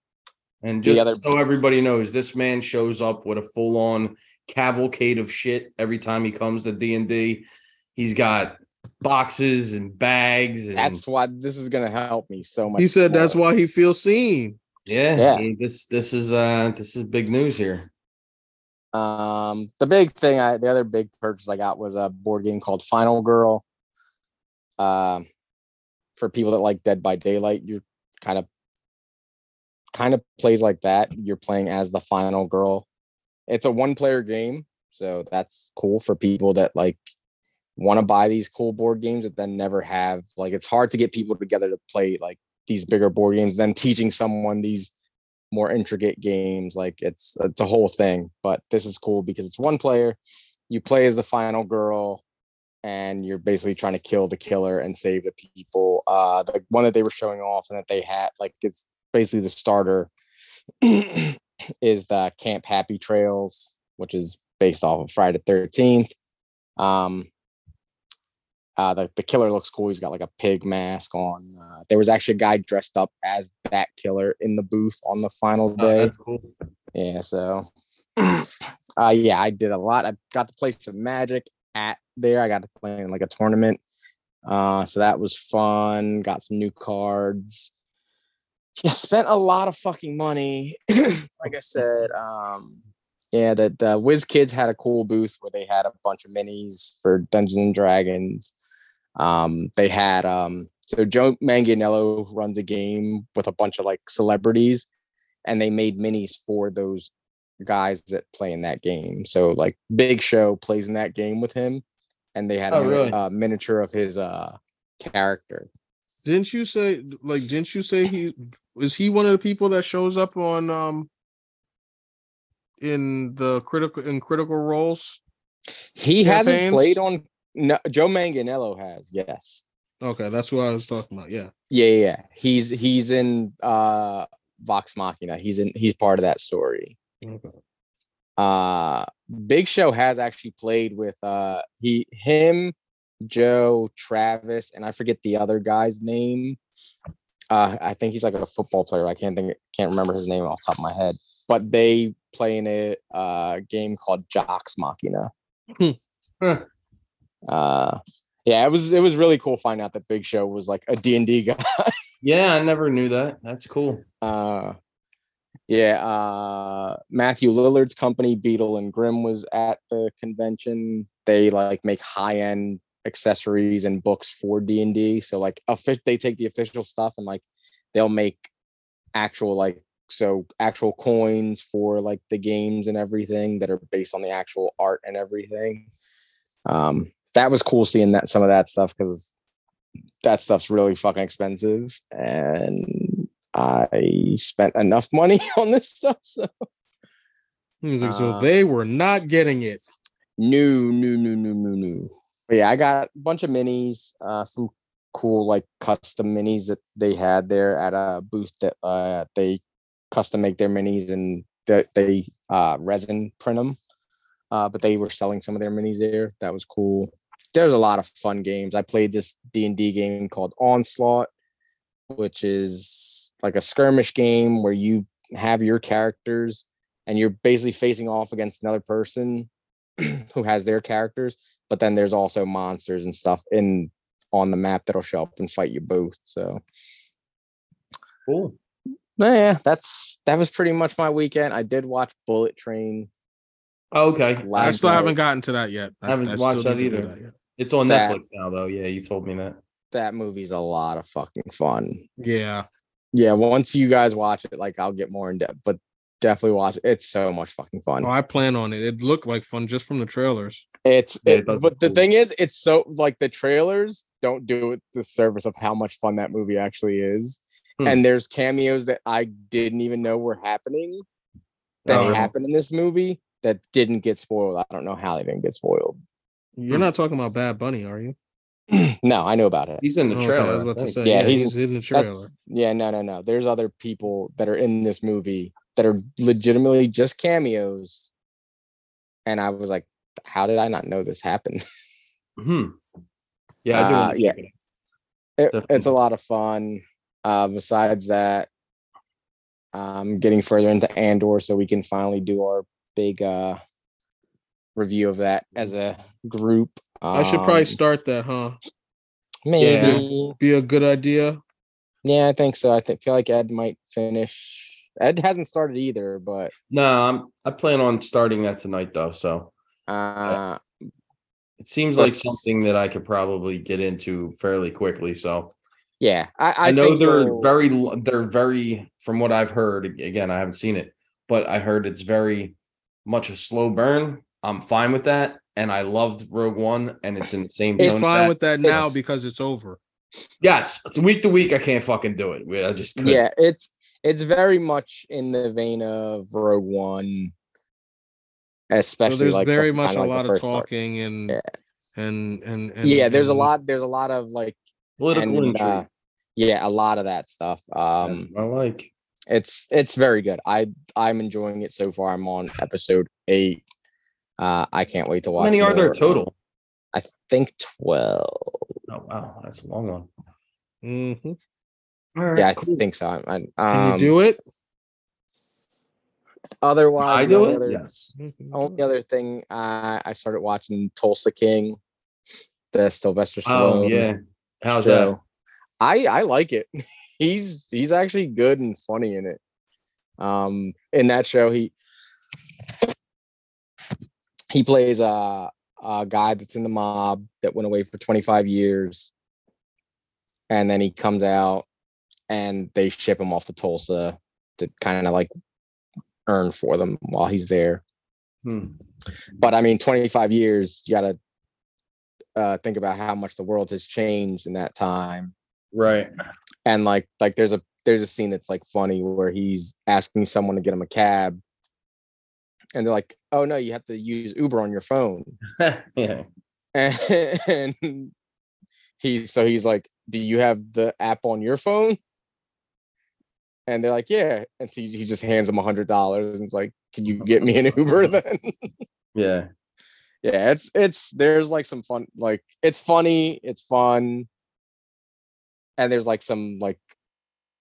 Speaker 2: And just
Speaker 3: other-
Speaker 2: so everybody knows, this man shows up with a full-on cavalcade of shit every time he comes to D and D. He's got boxes and bags, and
Speaker 3: that's why this is gonna help me so much.
Speaker 4: He said that's why he feels seen.
Speaker 2: Yeah,
Speaker 3: Yeah.
Speaker 2: he- this this is uh this is big news here.
Speaker 3: Um, the big thing, I the other big purchase I got was a board game called Final Girl. Um, for people that like Dead by Daylight, you're kind of kind of plays like that. You're playing as the final girl. It's a one player game, so that's cool for people that like want to buy these cool board games that then never have. Like it's hard to get people together to play like these bigger board games. Then teaching someone these more intricate games, like it's it's a whole thing. But this is cool because it's one player. You play as the final girl and you're basically trying to kill the killer and save the people. Uh, the one that they were showing off and that they had, like, it's basically the starter *clears throat* is the Camp Happy Trails, which is based off of Friday the 13th. Um, uh, the, the killer looks cool. He's got like a pig mask on. Uh, there was actually a guy dressed up as that killer in the booth on the final
Speaker 2: Oh,
Speaker 3: day.
Speaker 2: that's cool.
Speaker 3: Yeah, so *clears throat* uh yeah, I did a lot. I got to play some magic at there. I got to play in like a tournament. Uh so that was fun. Got some new cards. Yeah, spent a lot of fucking money. *clears throat* like I said, um yeah, that the WizKids had a cool booth where they had a bunch of minis for Dungeons and Dragons. Um they had um so Joe Manganiello runs a game with a bunch of like celebrities and they made minis for those guys that play in that game. So like Big Show plays in that game with him, and they had
Speaker 2: Oh,
Speaker 3: a,
Speaker 2: really?
Speaker 3: uh, miniature of his uh character.
Speaker 4: Didn't you say like didn't you say he is he one of the people that shows up on um in the critical in critical roles?
Speaker 3: He hasn't played on. No, Joe Manganiello has. Yes.
Speaker 4: Okay, that's what I was talking about. Yeah.
Speaker 3: Yeah, yeah, yeah. He's he's in uh Vox Machina. He's in. He's part of that story.
Speaker 4: Okay.
Speaker 3: uh big show has actually played with uh he him joe travis and i forget the other guy's name uh i think he's like a football player i can't think can't remember his name off the top of my head but they play in a uh game called jocks machina
Speaker 2: Huh.
Speaker 3: uh yeah it was it was really cool finding out that big show was like a d&d *laughs* guy
Speaker 2: Yeah, I never knew that. That's cool.
Speaker 3: uh yeah uh matthew lillard's company Beadle and Grimm was at the convention they like make high-end accessories and books for d&d so like they take the official stuff and like they'll make actual like so actual coins for like the games and everything that are based on the actual art and everything um that was cool seeing that some of that stuff because that stuff's really fucking expensive and I spent enough *laughs* money on this stuff. So
Speaker 4: like, so
Speaker 3: Uh,
Speaker 4: they were not getting it.
Speaker 3: new, new, new, new, new, new. But yeah, I got a bunch of minis, uh, some cool like custom minis that they had there at a booth that uh they custom make their minis and that they uh resin print them. Uh, but they were selling some of their minis there. That was cool. There's a lot of fun games. I played this D and D game called Onslaught, which is like a skirmish game where you have your characters and you're basically facing off against another person *clears throat* who has their characters but then there's also monsters and stuff in on the map that'll show up and fight you both so
Speaker 2: Cool.
Speaker 3: No, yeah that's that was pretty much my weekend i did watch bullet train
Speaker 2: Oh, okay.
Speaker 4: I
Speaker 3: last
Speaker 4: still haven't gotten to that yet.
Speaker 2: I haven't
Speaker 4: still
Speaker 2: watched that
Speaker 4: need to
Speaker 2: either.
Speaker 4: yet.
Speaker 2: It's on
Speaker 3: That-
Speaker 2: Netflix now, though. Yeah, you told me that.
Speaker 3: that movie's a lot of fucking fun
Speaker 4: Yeah.
Speaker 3: yeah once you guys watch it like i'll get more in depth but definitely watch it it's so much fucking fun
Speaker 4: Oh, I plan on it. It looked like fun just from the trailers.
Speaker 3: It's
Speaker 2: Yeah, it
Speaker 3: it, but
Speaker 2: look
Speaker 3: the
Speaker 2: cool.
Speaker 3: thing is, it's so like the trailers don't do it the service of how much fun that movie actually is.
Speaker 2: Hmm.
Speaker 3: And there's cameos that I didn't even know were happening that
Speaker 2: Oh, really?
Speaker 3: happened in this movie that didn't get spoiled. I don't know how they didn't get spoiled.
Speaker 4: You're
Speaker 2: Hmm.
Speaker 4: not talking about Bad Bunny, are you? *clears throat*
Speaker 3: no, I know about it.
Speaker 2: He's in the
Speaker 4: Oh, okay,
Speaker 2: trailer.
Speaker 4: I was about to say.
Speaker 3: Yeah,
Speaker 4: Yeah,
Speaker 3: he's-
Speaker 4: he's, in the trailer.
Speaker 3: yeah, no, no, no. There's other people that are in this movie that are legitimately just cameos. And I was like, how did I not know this happened?
Speaker 2: Hmm. Yeah, I do.
Speaker 3: Uh, yeah.
Speaker 2: it
Speaker 3: it's a lot of fun. Uh, besides that, um, getting further into Andor, so we can finally do our big uh review of that as a group.
Speaker 4: I should probably
Speaker 3: Um,
Speaker 4: start that, huh?
Speaker 3: maybe.
Speaker 4: Be a good idea.
Speaker 3: Yeah. I think so. I think feel like Ed might finish Ed hasn't started either, but
Speaker 2: No, I'm I plan on starting that tonight though. So
Speaker 3: uh
Speaker 2: it seems like something that I could probably get into fairly quickly. So
Speaker 3: yeah, I, I,
Speaker 2: I, know
Speaker 3: think
Speaker 2: they're
Speaker 3: you'll-
Speaker 2: very they're very from what I've heard. Again, I haven't seen it, but I heard it's very much a slow burn. I'm fine with that, and I loved Rogue One, and it's in the same
Speaker 3: It's
Speaker 2: tone.
Speaker 4: Fine
Speaker 2: set.
Speaker 4: with that now
Speaker 3: It's-
Speaker 4: because it's over.
Speaker 2: yes, it's week to week. I can't fucking do it. We- I just couldn't.
Speaker 3: yeah, it's it's very much in the vein of Rogue One, especially
Speaker 4: So there's
Speaker 3: like the-
Speaker 4: very much a
Speaker 3: like
Speaker 4: lot of
Speaker 3: first part.
Speaker 4: talking and
Speaker 3: Yeah.
Speaker 4: and and, and
Speaker 3: Yeah, there's a lot. There's a lot of like,
Speaker 2: political
Speaker 3: and,
Speaker 2: intrigue.
Speaker 3: uh, yeah, a lot of that stuff. Um,
Speaker 2: I like.
Speaker 3: it's it's very good. I I'm enjoying it so far. I'm on episode eight. Uh, I can't wait to watch.
Speaker 2: How
Speaker 3: watch.
Speaker 2: many are there total?
Speaker 3: I think twelve.
Speaker 2: Oh wow, that's a long one.
Speaker 4: Mm-hmm.
Speaker 2: All right,
Speaker 3: Yeah, I think so. I, I,
Speaker 4: Can
Speaker 3: um,
Speaker 4: you do it?
Speaker 3: Otherwise,
Speaker 2: I do
Speaker 3: only
Speaker 2: it.
Speaker 3: Other,
Speaker 2: Yes.
Speaker 3: Only other thing, uh, I started watching Tulsa King, the Sylvester
Speaker 2: Oh
Speaker 3: Stallone.
Speaker 2: yeah. How's that?
Speaker 3: I I like it. *laughs* he's he's actually good and funny in it. Um, in that show, he he plays a a guy that's in the mob that went away for 25 years, and then he comes out, and they ship him off to Tulsa to kind of like earn for them while he's there.
Speaker 2: Hmm.
Speaker 3: But I mean, 25 years, you gotta uh, think about how much the world has changed in that time
Speaker 2: Right.
Speaker 3: and like like there's a there's a scene that's like funny where he's asking someone to get him a cab and they're like oh no you have to use uber on your phone *laughs*
Speaker 2: yeah. *laughs*
Speaker 3: and he so he's like do you have the app on your phone and they're like yeah and so he he just hands him a hundred dollars and it's like can you get me an *laughs* uber then
Speaker 2: Yeah.
Speaker 3: Yeah it's it's there's like some fun like it's funny it's fun and there's like some like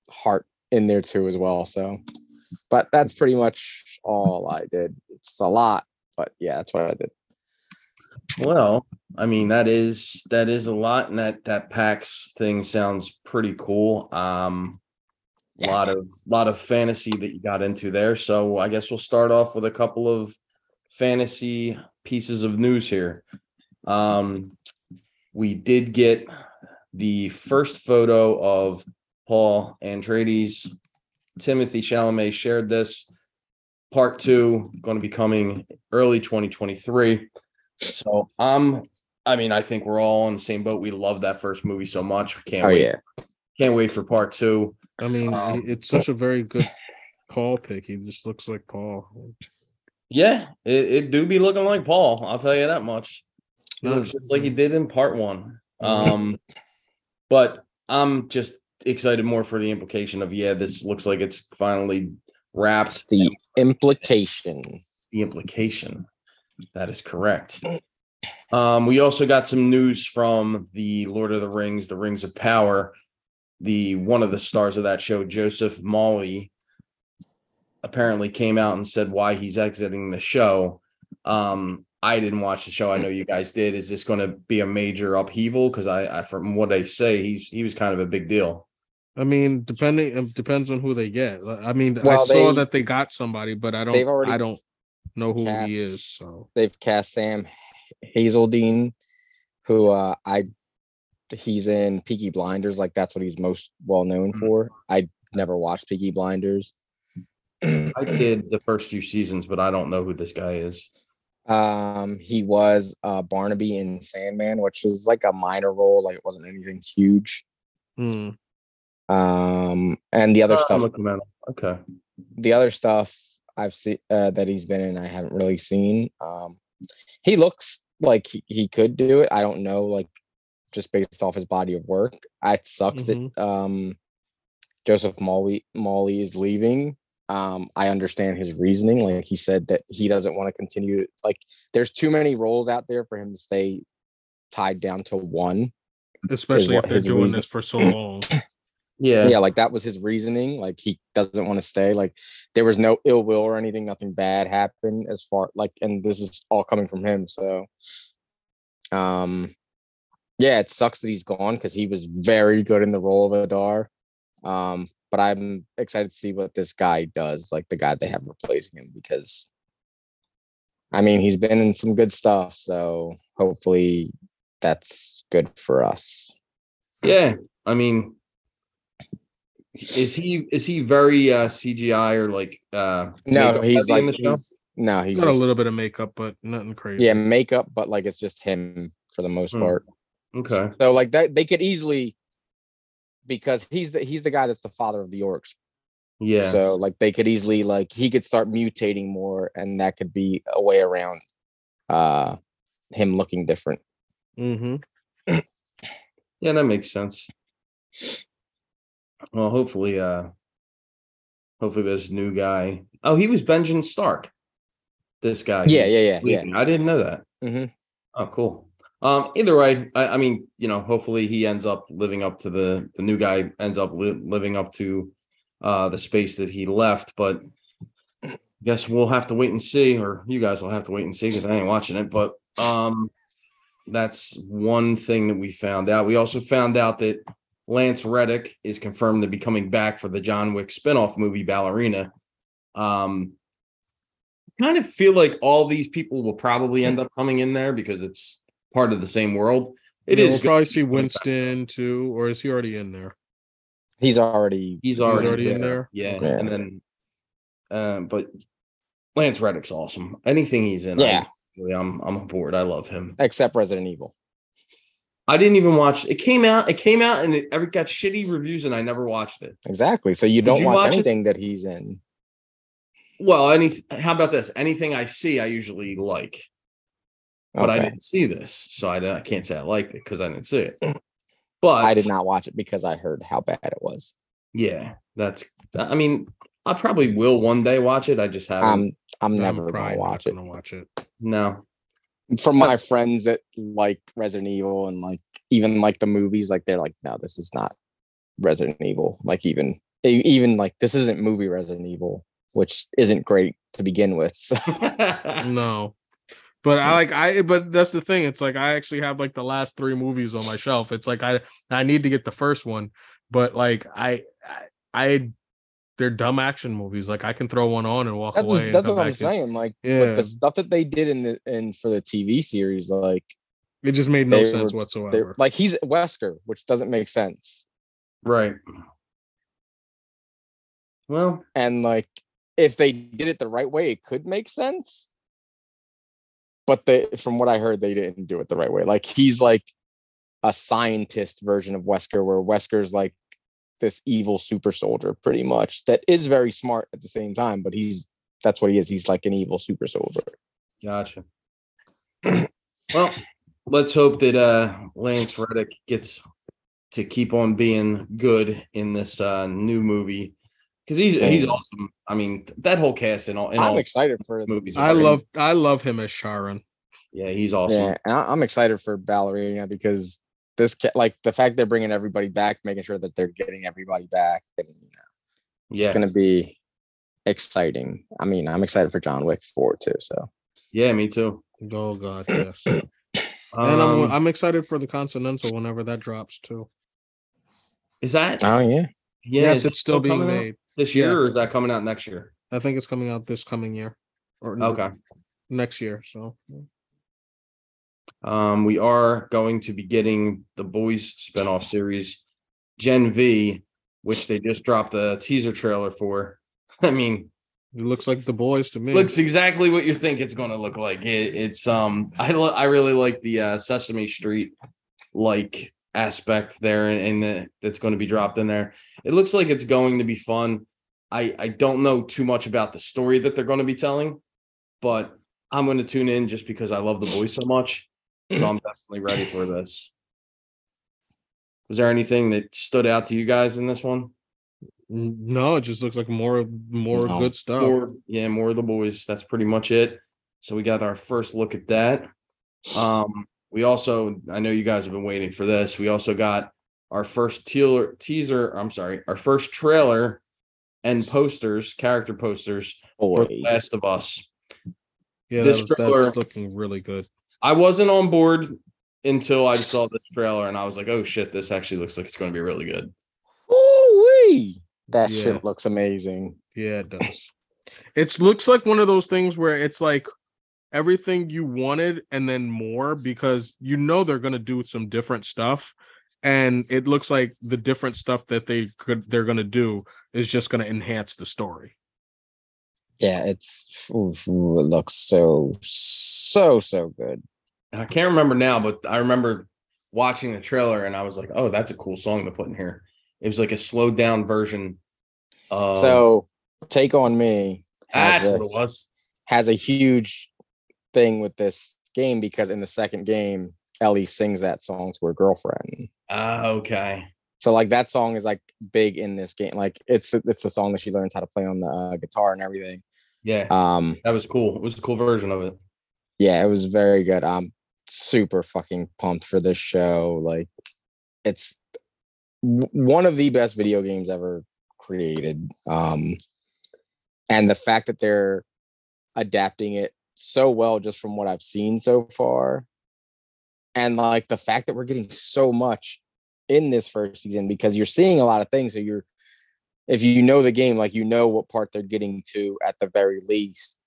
Speaker 3: heart in there too as well so but that's pretty much all i did it's a lot but yeah that's what i did
Speaker 2: Well, I mean that is that is a lot, and that that packs thing sounds pretty cool. Um, a
Speaker 3: Yeah.
Speaker 2: lot of lot of fantasy that you got into there. So I guess we'll start off with a couple of fantasy pieces of news here. Um, we did get the first photo of Paul Atreides. Timothée Chalamet shared this. Part two going to be coming early 2023. So I'm I mean, I think we're all on the same boat. We love that first movie so much. We can't
Speaker 3: oh
Speaker 2: wait.
Speaker 3: yeah
Speaker 2: Can't wait for part two.
Speaker 4: I mean,
Speaker 2: Um,
Speaker 4: it's such a very good *laughs* Paul pick. He just looks like Paul.
Speaker 2: Yeah, it, it do be looking like Paul. I'll tell you that much. He
Speaker 4: Yeah.
Speaker 2: looks just like he did in part one. *laughs* Um, but I'm just excited more for the implication of yeah, this looks like it's finally wrapped.
Speaker 3: it's the implication
Speaker 2: the implication. That is correct. Um, we also got some news from the Lord of the Rings, the Rings of Power. The one of the stars of that show, Joseph Mawle, apparently came out and said why he's exiting the show. Um, I didn't watch the show. I know you *laughs* guys did. Is this going to be a major upheaval? Because I, I, from what they say, he's he was kind of a big deal.
Speaker 4: I mean, depending it depends on who they get. I mean, I saw
Speaker 3: they-
Speaker 4: that they got somebody, but I don't.
Speaker 3: they've already
Speaker 4: I don't know who he is. So
Speaker 3: they've cast sam hazeldine who uh i he's in peaky blinders like that's what he's most well known
Speaker 2: Mhm.
Speaker 3: for i never watched peaky blinders
Speaker 2: I did the first few seasons, but I don't know who this guy is.
Speaker 3: Um, he was uh Barnaby in Sandman, which was like a minor role, like it wasn't anything huge.
Speaker 4: hmm.
Speaker 3: Um, and the other
Speaker 2: Oh, I'm
Speaker 3: stuff,
Speaker 2: looking at him. Okay.
Speaker 3: the other stuff I've seen uh, that he's been in, I haven't really seen. Um, he looks like he, he could do it. I don't know, like just based off his body of work. It sucks that um Joseph Mawle Mawle is leaving. Um, I understand his reasoning. Like he said that he doesn't want to continue. Like there's too many roles out there for him to stay tied down to one.
Speaker 4: especially if they're doing
Speaker 3: reason-
Speaker 4: this for so *clears throat* long.
Speaker 2: Yeah.
Speaker 3: yeah like that was his reasoning like he doesn't want to stay like there was no ill will or anything nothing bad happened as far like and this is all coming from him so um yeah it sucks that he's gone because he was very good in the role of adar Um, but I'm excited to see what this guy does, like the guy they have replacing him, because I mean he's been in some good stuff, so hopefully that's good for us.
Speaker 2: Yeah, I mean, is he is he very uh CGI or like uh
Speaker 3: No, he's
Speaker 2: heavy in
Speaker 3: like
Speaker 2: the show?
Speaker 3: he's, no, he's
Speaker 4: Got a little bit of makeup, but nothing crazy.
Speaker 3: yeah makeup, but like it's just him for the most
Speaker 2: Hmm.
Speaker 3: part.
Speaker 2: okay.
Speaker 3: So like that they could easily because he's the he's the guy that's the father of the orcs.
Speaker 2: Yeah.
Speaker 3: So like they could easily like he could start mutating more and that could be a way around uh him looking different.
Speaker 4: Mm-hmm. *clears throat*
Speaker 2: yeah, that makes sense. Well, hopefully, uh hopefully this new guy. Oh, he was Benjen Stark. This guy.
Speaker 3: Yeah, yeah, yeah, yeah.
Speaker 2: I didn't know that.
Speaker 3: Mhm.
Speaker 2: Oh, cool. Um, either way, I, I mean, you know, hopefully he ends up living up to the the new guy ends up li- living up to uh the space that he left, but I guess we'll have to wait and see, or you guys will have to wait and see because I ain't watching it. But um that's one thing that we found out. We also found out that Lance Reddick is confirmed to be coming back for the John Wick spinoff movie Ballerina. Um kind of feel like all these people will probably end up coming in there because it's part of the same world. It
Speaker 4: yeah,
Speaker 2: is
Speaker 4: We'll probably see Winston too, or is he already in there?
Speaker 3: He's already
Speaker 2: He's already,
Speaker 4: already in
Speaker 2: there.
Speaker 4: there?
Speaker 2: Yeah.
Speaker 3: Yeah.
Speaker 2: And then um but Lance Reddick's awesome. Anything he's in,
Speaker 3: Yeah.
Speaker 2: really, I'm I'm aboard. I love him.
Speaker 3: except Resident Evil.
Speaker 2: I didn't even watch it came out, it came out and it ever got shitty reviews and I never watched it.
Speaker 3: Exactly. So you don't
Speaker 2: you
Speaker 3: watch,
Speaker 2: watch it?
Speaker 3: anything that he's in.
Speaker 2: Well, any how about this? Anything I see, I usually like, but I didn't see this, so I, I can't say I liked it because I didn't see it. *clears throat* But
Speaker 3: I did not watch it because I heard how bad it was.
Speaker 2: Yeah, that's. I mean, I probably will one day watch it. I just haven't.
Speaker 3: Um, I'm never
Speaker 4: I'm
Speaker 3: gonna watch it.
Speaker 4: gonna watch it.
Speaker 2: no.
Speaker 3: From my friends that like Resident Evil and like even like the movies, like they're like, no, this is not Resident Evil. Like even even like this isn't movie Resident Evil, which isn't great to begin with. So *laughs*
Speaker 4: No. But I like I eh, but that's the thing. It's like I actually have like the last three movies on my shelf. It's like I I need to get the first one, but like I I, I they're dumb action movies. Like I can throw one on and walk
Speaker 3: that's
Speaker 4: away.
Speaker 3: just, that's what I'm saying. Like
Speaker 4: Yeah.
Speaker 3: with the stuff that they did in the in for the TV series, like
Speaker 4: It just made no sense
Speaker 3: were-
Speaker 4: whatsoever.
Speaker 3: like he's Wesker, which doesn't make sense.
Speaker 2: right. Well,
Speaker 3: and like if they did it the right way it could make sense but they from what i heard they didn't do it the right way. Like he's like a scientist version of wesker where wesker's like this evil super soldier pretty much that is very smart at the same time but he's that's what he is. He's like an evil super soldier.
Speaker 2: Gotcha. well, let's hope that uh Lance Reddick gets to keep on being good in this uh new movie because he's he's awesome. I mean, that whole cast and all in
Speaker 3: i'm
Speaker 2: all
Speaker 3: excited for
Speaker 2: movies.
Speaker 4: I
Speaker 2: great.
Speaker 4: love I love him as Charon.
Speaker 2: Yeah, he's awesome.
Speaker 3: yeah and I, i'm excited for ballerina because this like the fact they're bringing everybody back making sure that they're getting everybody back and you know,
Speaker 2: Yeah,
Speaker 3: it's gonna be exciting. I mean, I'm excited for John Wick 4 too. So
Speaker 2: yeah, me too.
Speaker 4: Oh god, *coughs* yes. and I'm
Speaker 2: Um,
Speaker 4: I'm excited for the Continental whenever that drops too.
Speaker 2: is that
Speaker 3: oh yeah.
Speaker 2: Yeah?
Speaker 4: yes,
Speaker 2: is it
Speaker 4: it's still being
Speaker 2: coming out
Speaker 4: made.
Speaker 2: this year,
Speaker 4: yeah.
Speaker 2: or is that coming out next year?
Speaker 4: I think it's coming out this coming year. Or n-
Speaker 2: Okay.
Speaker 4: next year. So
Speaker 2: Um, we are going to be getting the boys spinoff series, Gen V, which they just dropped a teaser trailer for. *laughs* I mean,
Speaker 4: it looks like the boys to me.
Speaker 2: looks exactly what you think it's going to look like. It, it's um, I I really like the uh, Sesame Street like aspect there, and, and the, that's going to be dropped in there. It looks like it's going to be fun. I I don't know too much about the story that they're going to be telling, but I'm going to tune in just because I love the boys so much. So I'm definitely ready for this. Was there anything that stood out to you guys in this one?
Speaker 4: No, it just looks like more more
Speaker 3: No.
Speaker 4: good stuff.
Speaker 2: More, yeah, more of the boys. That's pretty much it. So we got our first look at that. Um, we also, I know you guys have been waiting for this. We also got our first teaser, teaser. I'm sorry, our first trailer and posters, character posters for The Last of Us.
Speaker 4: yeah,
Speaker 2: this
Speaker 4: that was,
Speaker 2: trailer-
Speaker 4: that's looking really good.
Speaker 2: I wasn't on board until I saw this trailer and I was like, oh shit, this actually looks like it's going to be really good.
Speaker 3: Ooh-wee. That
Speaker 4: Yeah.
Speaker 3: shit looks amazing.
Speaker 4: Yeah, it does. It looks like one of those things where it's like everything you wanted and then more because you know they're gonna do some different stuff, and it looks like the different stuff that they could they're gonna do is just gonna enhance the story.
Speaker 3: Yeah, it's ooh, ooh, it looks so so so good.
Speaker 2: I can't remember now, but I remember watching the trailer and I was like, "Oh, that's a cool song to put in here." It was like a slowed down version. Of,
Speaker 3: so take on me has
Speaker 2: that's what it was.
Speaker 3: has a huge thing with this game because in the second game, Ellie sings that song to her girlfriend.
Speaker 2: Ah, okay.
Speaker 3: So like that song is like big in this game. Like it's it's the song that she learns how to play on the uh, guitar and everything.
Speaker 2: Yeah,
Speaker 3: Um,
Speaker 2: that was cool. It was a cool version of it.
Speaker 3: yeah, it was very good. I'm super fucking pumped for this show. Like, it's one of the best video games ever created. Um, and the fact that they're adapting it so well, just from what I've seen so far, and like the fact that we're getting so much in this first season because you're seeing a lot of things. So you're, if you know the game, like you know what part they're getting to at the very least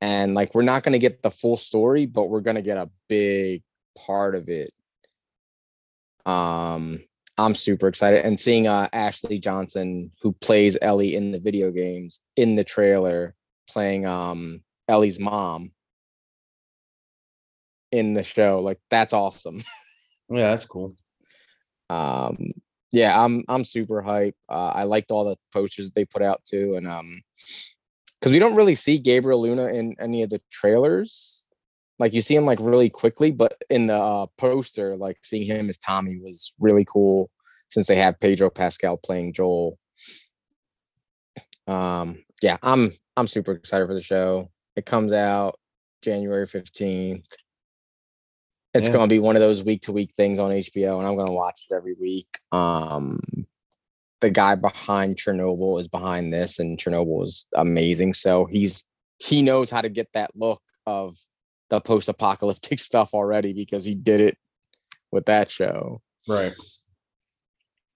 Speaker 3: and like we're not going to get the full story but we're going to get a big part of it um i'm super excited and seeing uh ashley johnson who plays ellie in the video games in the trailer playing um ellie's mom in the show like that's awesome. *laughs*
Speaker 2: Yeah, that's cool.
Speaker 3: um yeah i'm i'm super hype uh, i liked all the posters that they put out too and um because we don't really see gabriel luna in any of the trailers. Like you see him like really quickly but in the uh, poster like seeing him as tommy was really cool since they have pedro pascal playing joel. Um yeah i'm i'm super excited for the show it comes out january 15th it's
Speaker 2: Yeah.
Speaker 3: going to be one of those week to week things on HBO, and I'm going to watch it every week. Um, the guy behind Chernobyl is behind this, and Chernobyl is amazing. So he's he knows how to get that look of the post apocalyptic *laughs* stuff already because he did it with that show.
Speaker 2: Right.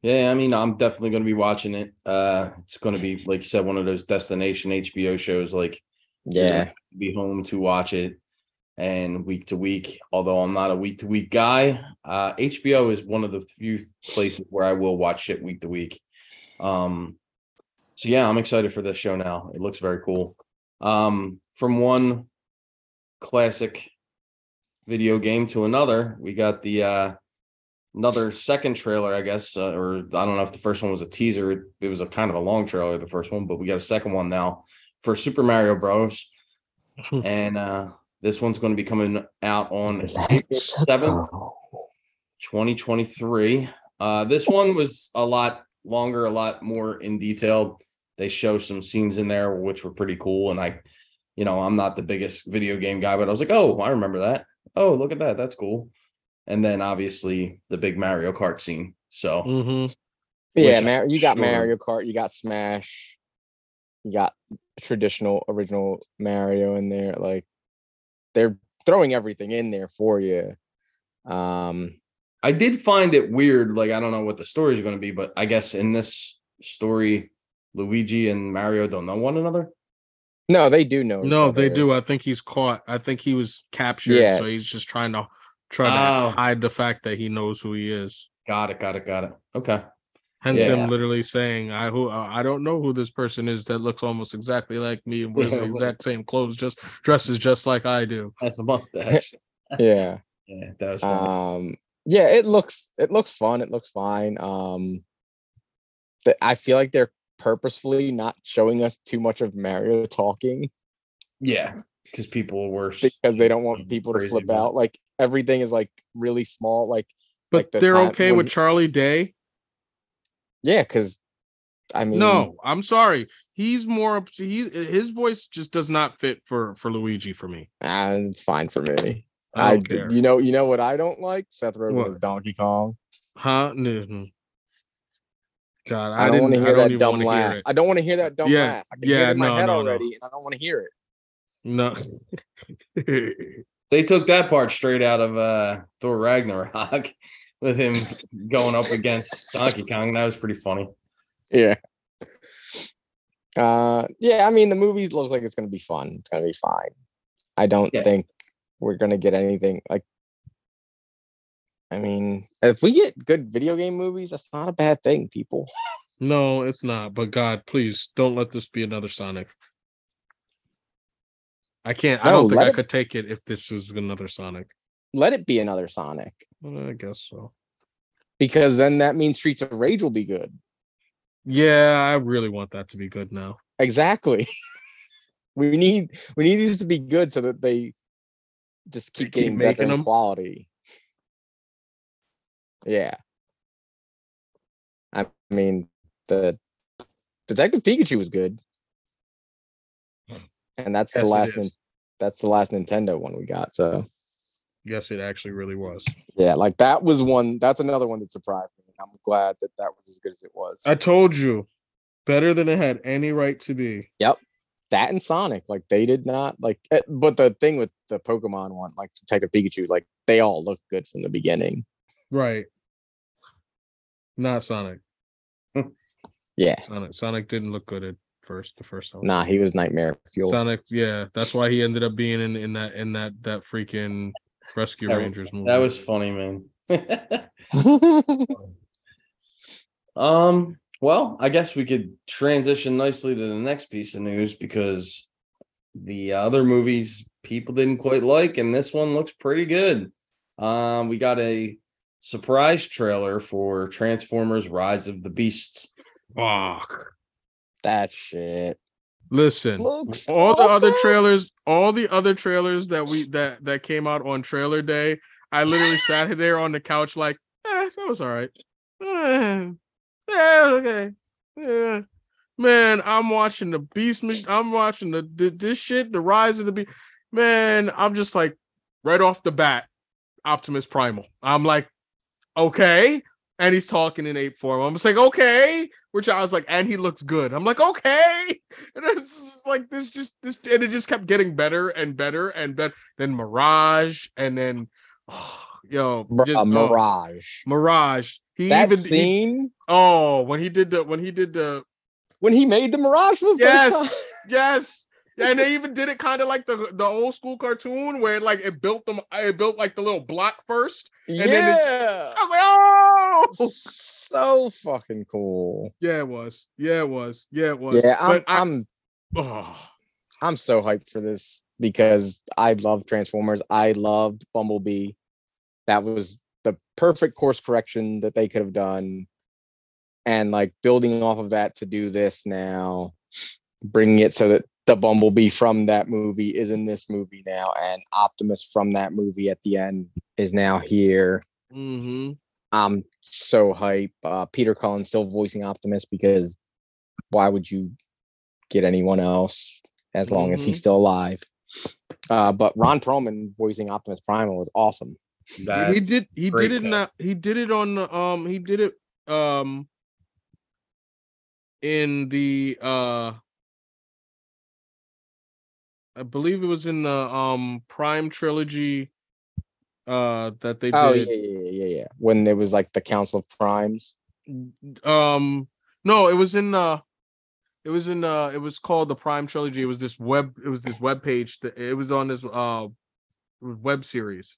Speaker 2: Yeah, I mean, I'm definitely going to be watching it. Uh, it's going to be like you said, one of those destination HBO shows. Like,
Speaker 3: Yeah,
Speaker 2: to be home to watch it, and week to week. Although I'm not a week to week guy, uh, HBO is one of the few places where I will watch shit week to week. Um, so yeah, I'm excited for this show now. It looks very cool. Um, from one classic video game to another, we got the uh another second trailer, I guess, uh, or I don't know if the first one was a teaser. It was a kind of a long trailer, the first one, but we got a second one now for Super Mario Bros. *laughs* and uh this one's going to be coming out on
Speaker 3: Let's
Speaker 2: 7th, 2023. Uh, this one was a lot longer, a lot more in detail. They show some scenes in there which were pretty cool. And I, you know, I'm not the biggest video game guy, but I was like, oh, I remember that. Oh, look at that. That's cool. And then obviously the big Mario Kart scene. So
Speaker 4: Mhm.
Speaker 3: Yeah, Mar- you got
Speaker 2: sure-
Speaker 3: Mario Kart, you got Smash, you got traditional original Mario in there. Like they're throwing everything in there for you. Um,
Speaker 2: I did find it weird. Like, I don't know what the story is going to be, but I guess in this story, Luigi and Mario don't know one another.
Speaker 3: no, they do know.
Speaker 4: No, they do. I think he's caught. I think he was captured,
Speaker 3: Yeah.
Speaker 4: so he's just trying to try to
Speaker 2: Oh.
Speaker 4: hide the fact that he knows who he is.
Speaker 2: Got it. Got it. Got it. Okay.
Speaker 4: Hence
Speaker 2: Yeah.
Speaker 4: him literally saying, "I who uh, I don't know who this person is that looks almost exactly like me and wears the *laughs* exact same clothes, just dresses just like I do."
Speaker 2: That's a *laughs* mustache. *laughs*
Speaker 3: Yeah.
Speaker 2: yeah, that was funny.
Speaker 3: Um, yeah, it looks it looks fun. It looks fine. Um, th- I feel like they're purposefully not showing us too much of Mario talking
Speaker 2: yeah, because people were
Speaker 3: because they don't want people to flip
Speaker 2: about it.
Speaker 3: out. Like everything is like really small. Like
Speaker 4: But
Speaker 3: Like the
Speaker 4: they're okay
Speaker 3: when-
Speaker 4: with Charlie Day.
Speaker 3: Yeah, because I mean,
Speaker 4: No, I'm sorry. He's more. up- He his voice just does not fit for for Luigi for me.
Speaker 3: ah, it's fine for me.
Speaker 4: I
Speaker 3: I,
Speaker 4: don't
Speaker 3: d-
Speaker 4: care.
Speaker 3: you know, you know what I don't like? Seth Rogen
Speaker 4: What?
Speaker 3: as Donkey Kong.
Speaker 4: Huh? No. God,
Speaker 3: I,
Speaker 4: I,
Speaker 3: don't want to
Speaker 4: didn't-
Speaker 3: hear that dumb laugh. I don't want to hear that dumb
Speaker 4: Yeah,
Speaker 3: laugh. I can hear
Speaker 4: yeah,
Speaker 3: it in my
Speaker 4: no,
Speaker 3: head
Speaker 4: no, no.
Speaker 3: already, and I don't want to hear it.
Speaker 4: No. *laughs*
Speaker 2: They took that part straight out of uh Thor Ragnarok *laughs* with him going up against Donkey Kong. That was pretty funny.
Speaker 3: Yeah. Uh yeah, I mean the movie looks like it's gonna be fun. It's gonna be fine. I don't
Speaker 2: Yeah.
Speaker 3: think we're gonna get anything like I mean, if we get good video game movies, that's not a bad thing, people. *laughs*
Speaker 4: No, it's not. But God, please don't let this be another Sonic. I can't. I don't think I
Speaker 3: it-
Speaker 4: could take it if this was another Sonic.
Speaker 3: Let it be another Sonic.
Speaker 4: Well, I guess so.
Speaker 3: Because then that means Streets of Rage will be good.
Speaker 4: Yeah, I really want that to be good now.
Speaker 3: Exactly. *laughs* we need we need these to be good so that they just keep
Speaker 4: keep
Speaker 3: getting better
Speaker 4: making them?
Speaker 3: quality. Yeah. I mean the Detective Pikachu was good. Hmm. And that's
Speaker 4: Yes,
Speaker 3: the last that's the last Nintendo one we got. So
Speaker 4: Yes, it actually really was.
Speaker 3: yeah, like that was one that's another one that surprised me. I'm glad that that was as good as it was.
Speaker 4: I told you, better than it had any right to be. Yep.
Speaker 3: That and Sonic, like they did not like. eh, But the thing with the Pokemon one, like Detective Pikachu, like they all look good from the beginning.
Speaker 4: Right. Not Sonic.
Speaker 3: Yeah,
Speaker 4: Sonic. Sonic didn't look good at first. The first time.
Speaker 3: nah, he was nightmare fuel.
Speaker 4: Sonic. Yeah, that's why he ended up being in in that in that that freaking Rescue
Speaker 2: That-
Speaker 4: Rangers movie.
Speaker 2: That was funny, man. *laughs* um, well, I guess we could transition nicely to the next piece of news because the other movies people didn't quite like, and this one looks pretty good. Um, we got a surprise trailer for Transformers Rise of the Beasts.
Speaker 4: Fuck.
Speaker 3: that shit
Speaker 4: Listen,
Speaker 3: looks
Speaker 4: all the other trailers, all the other trailers that we that that came out on trailer day, I literally *gasps* sat there on the couch like, eh, that was all right. Eh, *sighs* yeah, okay. Yeah. Man, I'm watching the Beast. I'm watching the, the this shit, the Rise of the Beast. Man, I'm just like right off the bat, Optimus Primal. I'm like, okay. And he's talking in ape form. I'm just like, okay. Which I was like, and he looks good. I'm like, okay. *laughs* And it's like this, just this, and it just kept getting better and better and better. Then Mirage, and then, *sighs* yo,
Speaker 3: Bru-
Speaker 4: just-
Speaker 3: uh,
Speaker 4: oh,
Speaker 3: Mirage.
Speaker 4: Mirage. He
Speaker 3: That
Speaker 4: even he-
Speaker 3: scene
Speaker 4: oh when he did the when he did the
Speaker 3: when he made the Mirage for the first
Speaker 4: Yes. yes. *laughs* And they even did it kind of like the the old school cartoon where it, like it built them it built like the little block first.
Speaker 3: yeah,
Speaker 4: then it- I was like, oh
Speaker 3: so fucking cool.
Speaker 4: yeah, it was. Yeah, it was. Yeah, it was.
Speaker 3: Yeah, I'm,
Speaker 4: But I-
Speaker 3: I'm
Speaker 4: oh,
Speaker 3: I'm so hyped for this because I love Transformers. I loved Bumblebee. That was the perfect course correction that they could have done. And like building off of that to do this now, bringing it so that the Bumblebee from that movie is in this movie now, and Optimus from that movie at the end is now here.
Speaker 4: mhm.
Speaker 3: I'm so hype. Uh, Peter Cullen still voicing Optimus because why would you get anyone else as long as he's
Speaker 4: Mhm.
Speaker 3: still alive? Uh, but Ron Perlman voicing Optimus Primal was awesome.
Speaker 4: he did he did it in a, he did it on the, um he did it um in the uh I believe it was in the um Prime trilogy uh that they
Speaker 3: Oh
Speaker 4: did.
Speaker 3: yeah, yeah, yeah, yeah, yeah. When there was like the Council of Primes.
Speaker 4: um no it was in uh it was in uh it was called the prime trilogy it was this web it was this web page that it was on this uh web series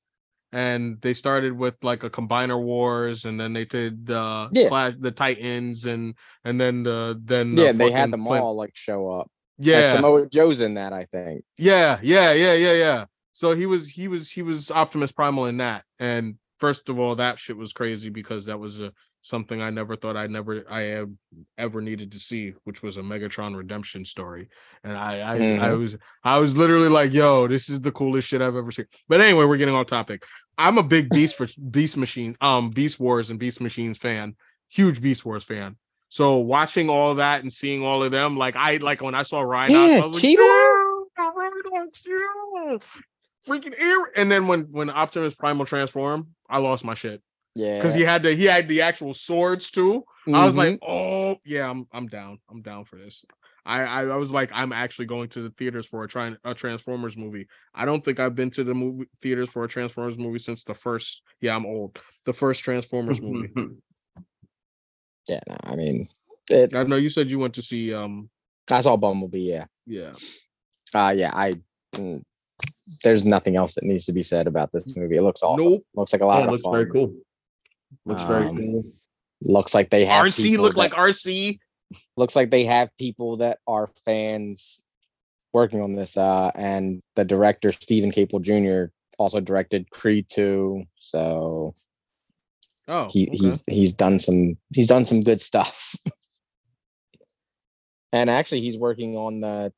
Speaker 4: and they started with like a combiner wars and then they did uh
Speaker 3: Yeah.
Speaker 4: clash the titans and and then the then the
Speaker 3: Yeah, they had them all like show up. And
Speaker 4: yeah
Speaker 3: Samoa Joe's in that, I think.
Speaker 4: yeah, yeah, yeah, yeah, yeah. So he was he was he was Optimus Primal in that. And first of all, that shit was crazy because that was a something I never thought I never I have ever needed to see, which was a Megatron redemption story. And I I, I
Speaker 3: Mhm.
Speaker 4: was I was literally like, yo, this is the coolest shit I've ever seen. But anyway, we're getting off topic. I'm a big Beast for *laughs* Beast Machine, um, Beast Wars and Beast Machines fan, huge Beast Wars fan. So watching all that and seeing all of them, like I like when I saw Rhinox,
Speaker 3: Yeah,
Speaker 4: I was like. "Yeah, yeah." Freaking ear. And then when when Optimus Primal transformed, I lost my shit
Speaker 3: Yeah.
Speaker 4: because he had the he had the actual swords too. I was like, oh yeah, I'm I'm down. I'm down for this. I, I I was like, I'm actually going to the theaters for a trying a Transformers movie. I don't think I've been to the movie theaters for a Transformers movie since the first. Yeah, I'm old. The first Transformers movie. *laughs*
Speaker 3: Yeah, no, I mean, it,
Speaker 4: I know you said you went to see. Um,
Speaker 3: I saw Bumblebee. Yeah,
Speaker 4: yeah.
Speaker 3: uh, yeah. I mm, there's nothing else that needs to be said about this movie. It looks awesome.
Speaker 4: Nope.
Speaker 3: Looks like a lot
Speaker 2: Yeah,
Speaker 3: of
Speaker 2: looks
Speaker 3: fun.
Speaker 2: very cool. Looks very
Speaker 3: Um,
Speaker 2: cool.
Speaker 3: Looks like they have
Speaker 4: RC look
Speaker 3: that-
Speaker 4: like RC.
Speaker 3: looks like they have people that are fans working on this uh and the director Steven Caple Jr. also directed Creed 2 so
Speaker 4: Oh,
Speaker 3: he
Speaker 4: okay.
Speaker 3: he's he's done some he's done some good stuff *laughs* and actually he's working on the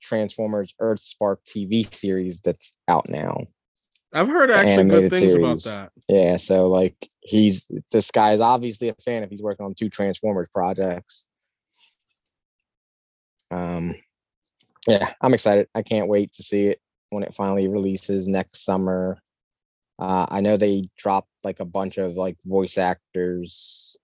Speaker 3: Transformers Earth Spark TV series that's out now
Speaker 4: I've heard actually good things about that.
Speaker 3: yeah so like he's this guy is obviously a fan if he's working on two Transformers projects um yeah i'm excited i can't wait to see it when it finally releases next summer uh i know they dropped like a bunch of like voice actors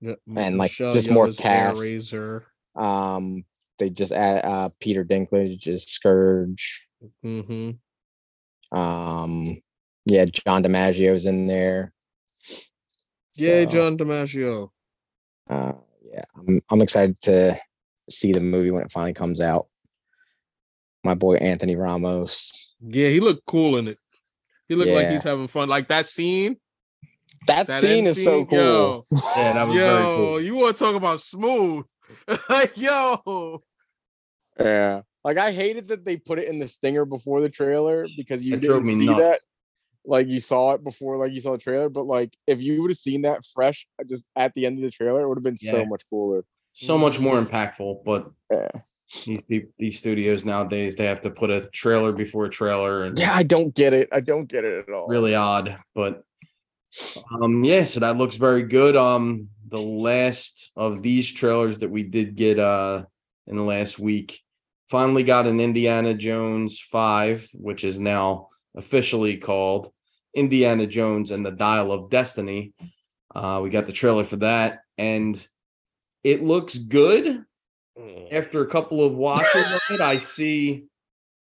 Speaker 4: Yeah,
Speaker 3: And, like,
Speaker 4: Michelle
Speaker 3: just more cast.
Speaker 4: Razor.
Speaker 3: um they just add uh peter dinklage is scourge
Speaker 4: Mm-hmm.
Speaker 3: um yeah john dimaggio's in there
Speaker 4: Yay,
Speaker 3: So,
Speaker 4: John DiMaggio.
Speaker 3: uh yeah i'm, I'm excited to see the movie when it finally comes out my boy anthony ramos
Speaker 4: Yeah, he looked cool in it. He looked like he's having fun. Like that scene.
Speaker 3: that,
Speaker 4: That
Speaker 3: scene
Speaker 4: end
Speaker 3: is so cool
Speaker 4: yo.
Speaker 2: Yeah, that was very
Speaker 4: Yo,
Speaker 2: cool.
Speaker 4: you want to talk about smooth? like, *laughs* yo.
Speaker 3: Yeah. Like I hated that they put it in the stinger before the trailer because you
Speaker 2: It
Speaker 3: didn't see
Speaker 2: nuts.
Speaker 3: that. Like you saw it before, like you saw the trailer, but like if you would have seen that fresh uh, just at the end of the trailer, it would have been so much cooler.
Speaker 2: So much more impactful, but
Speaker 3: Yeah.
Speaker 2: these, these studios nowadays they have to put a trailer before a trailer and
Speaker 3: Yeah, I don't get it. I don't get it at all.
Speaker 2: really odd but um yeah so that looks very good um the last of these trailers that we did get uh in the last week finally got an indiana jones 5 which is now officially called indiana jones and the dial of destiny uh we got the trailer for that and it looks good after a couple of watches of it i see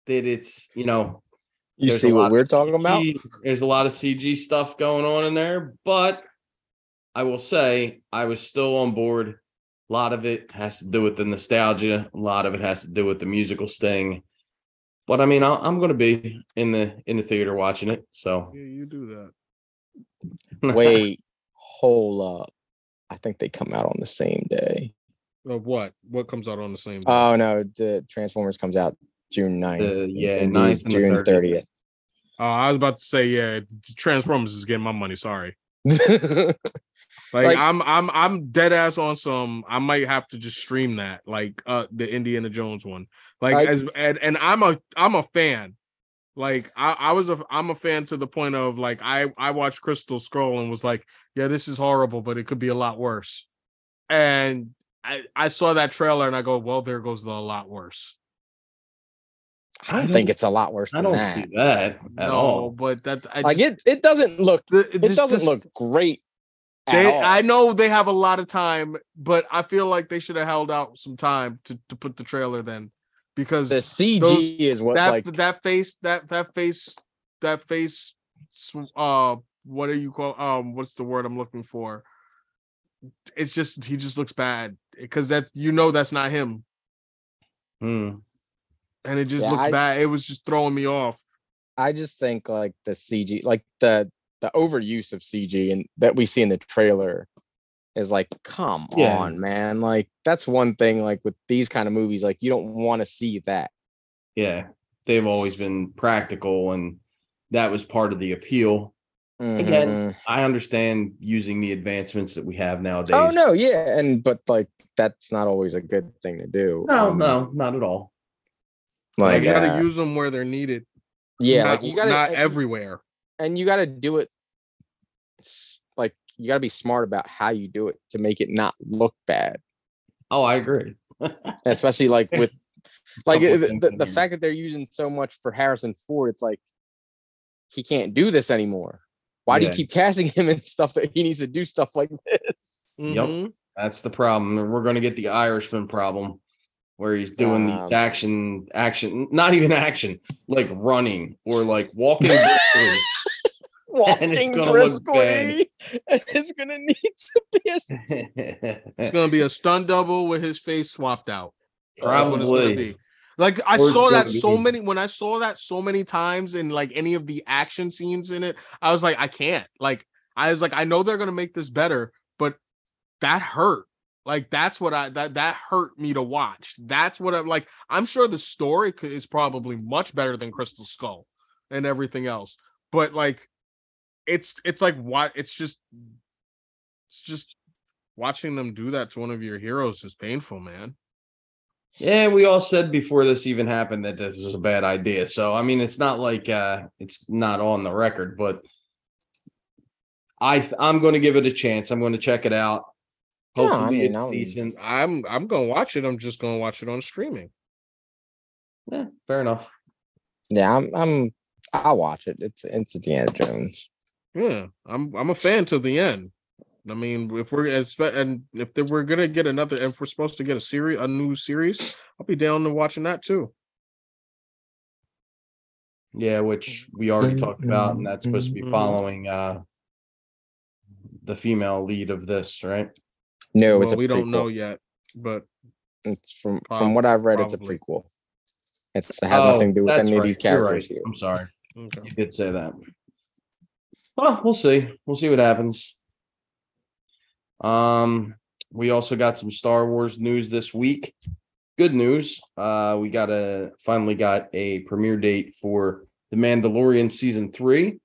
Speaker 2: that it's you know
Speaker 3: You see what we're talking about?
Speaker 2: There's a lot of CG stuff going on in there, but I will say I was still on board. A lot of it has to do with the nostalgia. A lot of it has to do with the musical sting. But I mean, I- I'm going to be in the in the theater watching it. So
Speaker 4: Yeah, you do that. *laughs*
Speaker 3: Wait, hold up. I think they come out on the same day.
Speaker 4: Of what? What comes out on the same day?
Speaker 3: Oh no, the Transformers comes out June 9th.
Speaker 2: Uh, yeah,
Speaker 3: Indy's
Speaker 2: 9th
Speaker 3: June
Speaker 2: 30th.
Speaker 3: 30th.
Speaker 4: Oh, I was about to say, yeah, Transformers is getting my money. Sorry. *laughs* Like,
Speaker 3: Like-
Speaker 4: I'm I'm I'm dead ass on some. I might have to just stream that, like uh the Indiana Jones one. Like
Speaker 3: I-
Speaker 4: as and, and I'm a I'm a fan. Like I, I was a I'm a fan to the point of like I I watched Crystal Skull and was like, yeah, this is horrible, but it could be a lot worse. And I I saw that trailer and I go, well, there goes the a lot worse.
Speaker 3: I don't
Speaker 2: I
Speaker 3: think
Speaker 2: don't-
Speaker 3: it's a lot worse
Speaker 2: I don't
Speaker 3: that.
Speaker 2: see that at
Speaker 4: no,
Speaker 2: all.
Speaker 4: but that I
Speaker 3: Like
Speaker 4: just-
Speaker 3: it, it doesn't look.
Speaker 4: the-
Speaker 3: It
Speaker 4: just-
Speaker 3: doesn't
Speaker 4: this-
Speaker 3: look great. At
Speaker 4: They,
Speaker 3: all.
Speaker 4: I know they have a lot of time, but I feel like they should have held out some time to, to put the trailer then, because
Speaker 3: the CG
Speaker 4: those-
Speaker 3: is what
Speaker 4: that
Speaker 3: like
Speaker 4: that face that that face that face uh what are you call um what's the word I'm looking for? It's just he just looks bad because that's you know that's not him
Speaker 2: Hmm.
Speaker 4: And it just
Speaker 3: Yeah,
Speaker 4: looks
Speaker 3: I-
Speaker 4: bad. It was just throwing me off.
Speaker 3: I just think like the CG, like the the overuse of CG and that we see in the trailer is like, come
Speaker 2: Yeah.
Speaker 3: on, man. Like that's one thing. Like with these kind of movies, like you don't want to see that.
Speaker 2: Yeah, they've always been practical, and that was part of the appeal. Again,
Speaker 3: Mhm.
Speaker 2: I understand using the advancements that we have nowadays.
Speaker 3: oh no, yeah, and but like that's not always a good thing to do.
Speaker 2: no,
Speaker 3: Um,
Speaker 2: no, not at all.
Speaker 3: Like
Speaker 4: you gotta
Speaker 3: uh,
Speaker 4: use them where they're needed.
Speaker 3: yeah,
Speaker 4: not,
Speaker 3: like you gotta
Speaker 4: not
Speaker 3: and-
Speaker 4: everywhere.
Speaker 3: and you got to do it s- like you got to be smart about how you do it to make it not look bad
Speaker 2: Oh, I agree. *laughs*
Speaker 3: especially like with like the, the, the fact that they're using so much for harrison ford it's like he can't do this anymore why do
Speaker 2: Yeah.
Speaker 3: you keep casting him in stuff that he needs to do stuff like this
Speaker 2: Yep.
Speaker 4: Mhm.
Speaker 2: That's the problem. We're going to get the Irishman problem. Where he's doing these
Speaker 3: Um,
Speaker 2: action, action, not even action, like running or like walking. briskly. *laughs*
Speaker 3: Walking
Speaker 2: gonna
Speaker 3: briskly. *laughs* And it's gonna need to be a *laughs*
Speaker 4: It's gonna be a stunt double with his face swapped out. That's what it's gonna
Speaker 2: Probably.
Speaker 4: be. Like I
Speaker 2: Or
Speaker 4: saw that so many when I saw that so many times in like any of the action scenes in it, I was like, I can't. Like I was like, I know they're gonna make this better, but that hurt. Like that's what I that that hurt me to watch. That's what I'm like. I'm sure the story is probably much better than Crystal Skull and everything else, but like it's it's like what it's just it's just watching them do that to one of your heroes is painful, man.
Speaker 2: Yeah, we all said before this even happened that this was a bad idea. So I mean, it's not like uh it's not on the record, but I I'm going to give it a chance. I'm going to check it out.
Speaker 3: No, I
Speaker 2: Hopefully,
Speaker 3: mean,
Speaker 2: it's
Speaker 3: I'm-
Speaker 2: decent.
Speaker 4: I'm I'm gonna watch it. I'm just gonna watch it on streaming.
Speaker 2: Yeah, fair enough.
Speaker 3: Yeah, I'm I'm I'll watch it. It's it's Indiana Jones.
Speaker 4: Yeah, I'm I'm a fan to the end. I mean, if we're expe- and if they- we're gonna get another, if we're supposed to get a series, a new series, I'll be down to watching that too.
Speaker 2: Yeah, which we already talked about, and that's supposed to be
Speaker 4: Mhm.
Speaker 2: following uh the female lead of this, right?
Speaker 3: No, it's
Speaker 4: well,
Speaker 3: a
Speaker 4: we don't know yet, but
Speaker 3: It's from
Speaker 4: Prob-
Speaker 3: from what I've read, it's a
Speaker 4: probably.
Speaker 3: prequel. It's, it has
Speaker 2: Oh,
Speaker 3: nothing to do with
Speaker 2: that's
Speaker 3: any of
Speaker 2: right.
Speaker 3: these
Speaker 2: You're right.
Speaker 3: characters here.
Speaker 2: I'm sorry.
Speaker 4: okay.
Speaker 2: You did say that. Well, we'll see. We'll see what happens. Um, we also got some Star Wars news this week. Good news. Uh, we got a finally got a premiere date for The Mandalorian season three.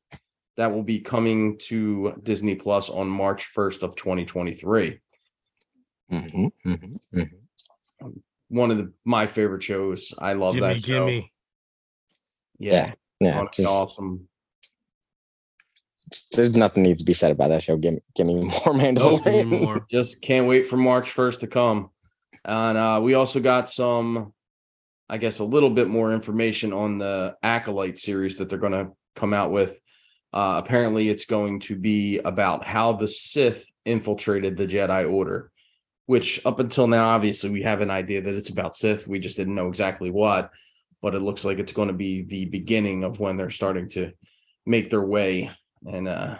Speaker 2: That will be coming to Disney Plus on March 1st of 2023.
Speaker 3: Mhm, mhm, mhm.
Speaker 2: One of the my favorite shows. I love
Speaker 4: gimme,
Speaker 2: that show.
Speaker 4: gimme.
Speaker 2: Yeah,
Speaker 3: Yeah,
Speaker 2: honestly,
Speaker 3: just
Speaker 2: awesome.
Speaker 3: there's nothing needs to be said about that show. Give me give me *laughs* more
Speaker 4: Give me
Speaker 3: Mandalorian.
Speaker 4: more. *laughs*
Speaker 2: just can't wait for March 1st to come. And uh, we also got some, I guess, a little bit more information on the Acolyte series that they're going to come out with. Uh, apparently, it's going to be about how the Sith infiltrated the Jedi Order, which up until now, obviously, we have an idea that it's about Sith. We just didn't know exactly what, but it looks like it's going to be the beginning of when they're starting to make their way and uh,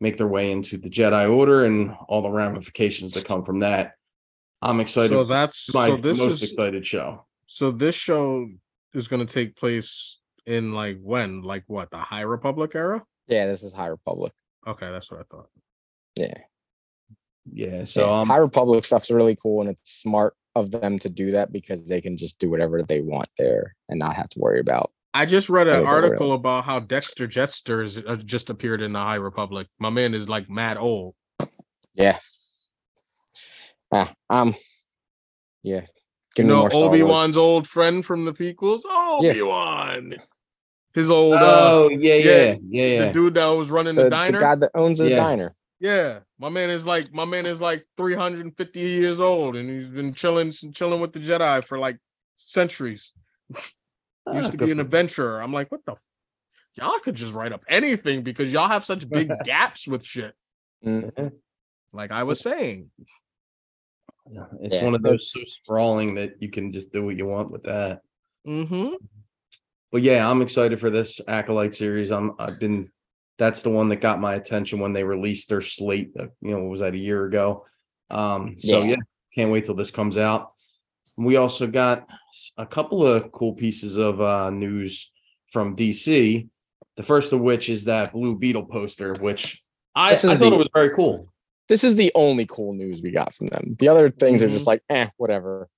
Speaker 2: make their way into the Jedi Order and all the ramifications that come from that. I'm excited.
Speaker 4: So that's
Speaker 2: my
Speaker 4: so this
Speaker 2: most
Speaker 4: is
Speaker 2: excited show.
Speaker 4: so this show is gonna take place in like when like what the High Republic era?
Speaker 3: yeah, this is High Republic.
Speaker 4: Okay, that's what I thought.
Speaker 3: Yeah.
Speaker 2: Yeah. So
Speaker 3: yeah.
Speaker 2: um,
Speaker 3: High Republic stuff's really cool and it's smart of them to do that because they can just do whatever they want there and not have to worry about.
Speaker 4: I just read an
Speaker 3: don't
Speaker 4: article about how Dexter Jettster is, uh, just appeared in the High Republic. My man is like mad old. Yeah.
Speaker 3: Ah, um, yeah.
Speaker 4: You
Speaker 3: Give me
Speaker 4: know, Obi Wan's old friend from the prequels.
Speaker 3: Yeah.
Speaker 4: Obi Wan, his old uh,
Speaker 2: oh yeah, yeah,
Speaker 4: yeah,
Speaker 2: yeah, yeah.
Speaker 4: the dude that was running the,
Speaker 3: the, the
Speaker 4: diner.
Speaker 3: guy that owns the
Speaker 2: Yeah.
Speaker 3: diner.
Speaker 4: Yeah, my man is like my man is like 350 years old, and he's been chilling chilling with the Jedi for like centuries. *laughs*
Speaker 2: Ah,
Speaker 4: Used to be an adventurer. I'm like, what the? f- Y'all could just write up anything because y'all have such big *laughs* gaps with shit.
Speaker 3: Mm,
Speaker 4: Like I was
Speaker 3: It's-
Speaker 4: saying,
Speaker 2: Yeah, It's
Speaker 3: Yeah,
Speaker 2: one of those so sprawling that you can just do what you want with that.
Speaker 4: mm-hmm.
Speaker 2: But yeah, I'm excited for this Acolyte series. I'm I've been that's the one that got my attention when they released their slate. uh, You know, what was that a year ago? Um, so
Speaker 3: Yeah.
Speaker 2: yeah, can't wait till this comes out. We also got a couple of cool pieces of uh, news from DC. The first of which is that Blue Beetle poster, which I, I thought
Speaker 3: the-
Speaker 2: it was very cool.
Speaker 3: This is the only cool news we got from them. The other things are
Speaker 4: Mhm.
Speaker 3: just like, eh, whatever.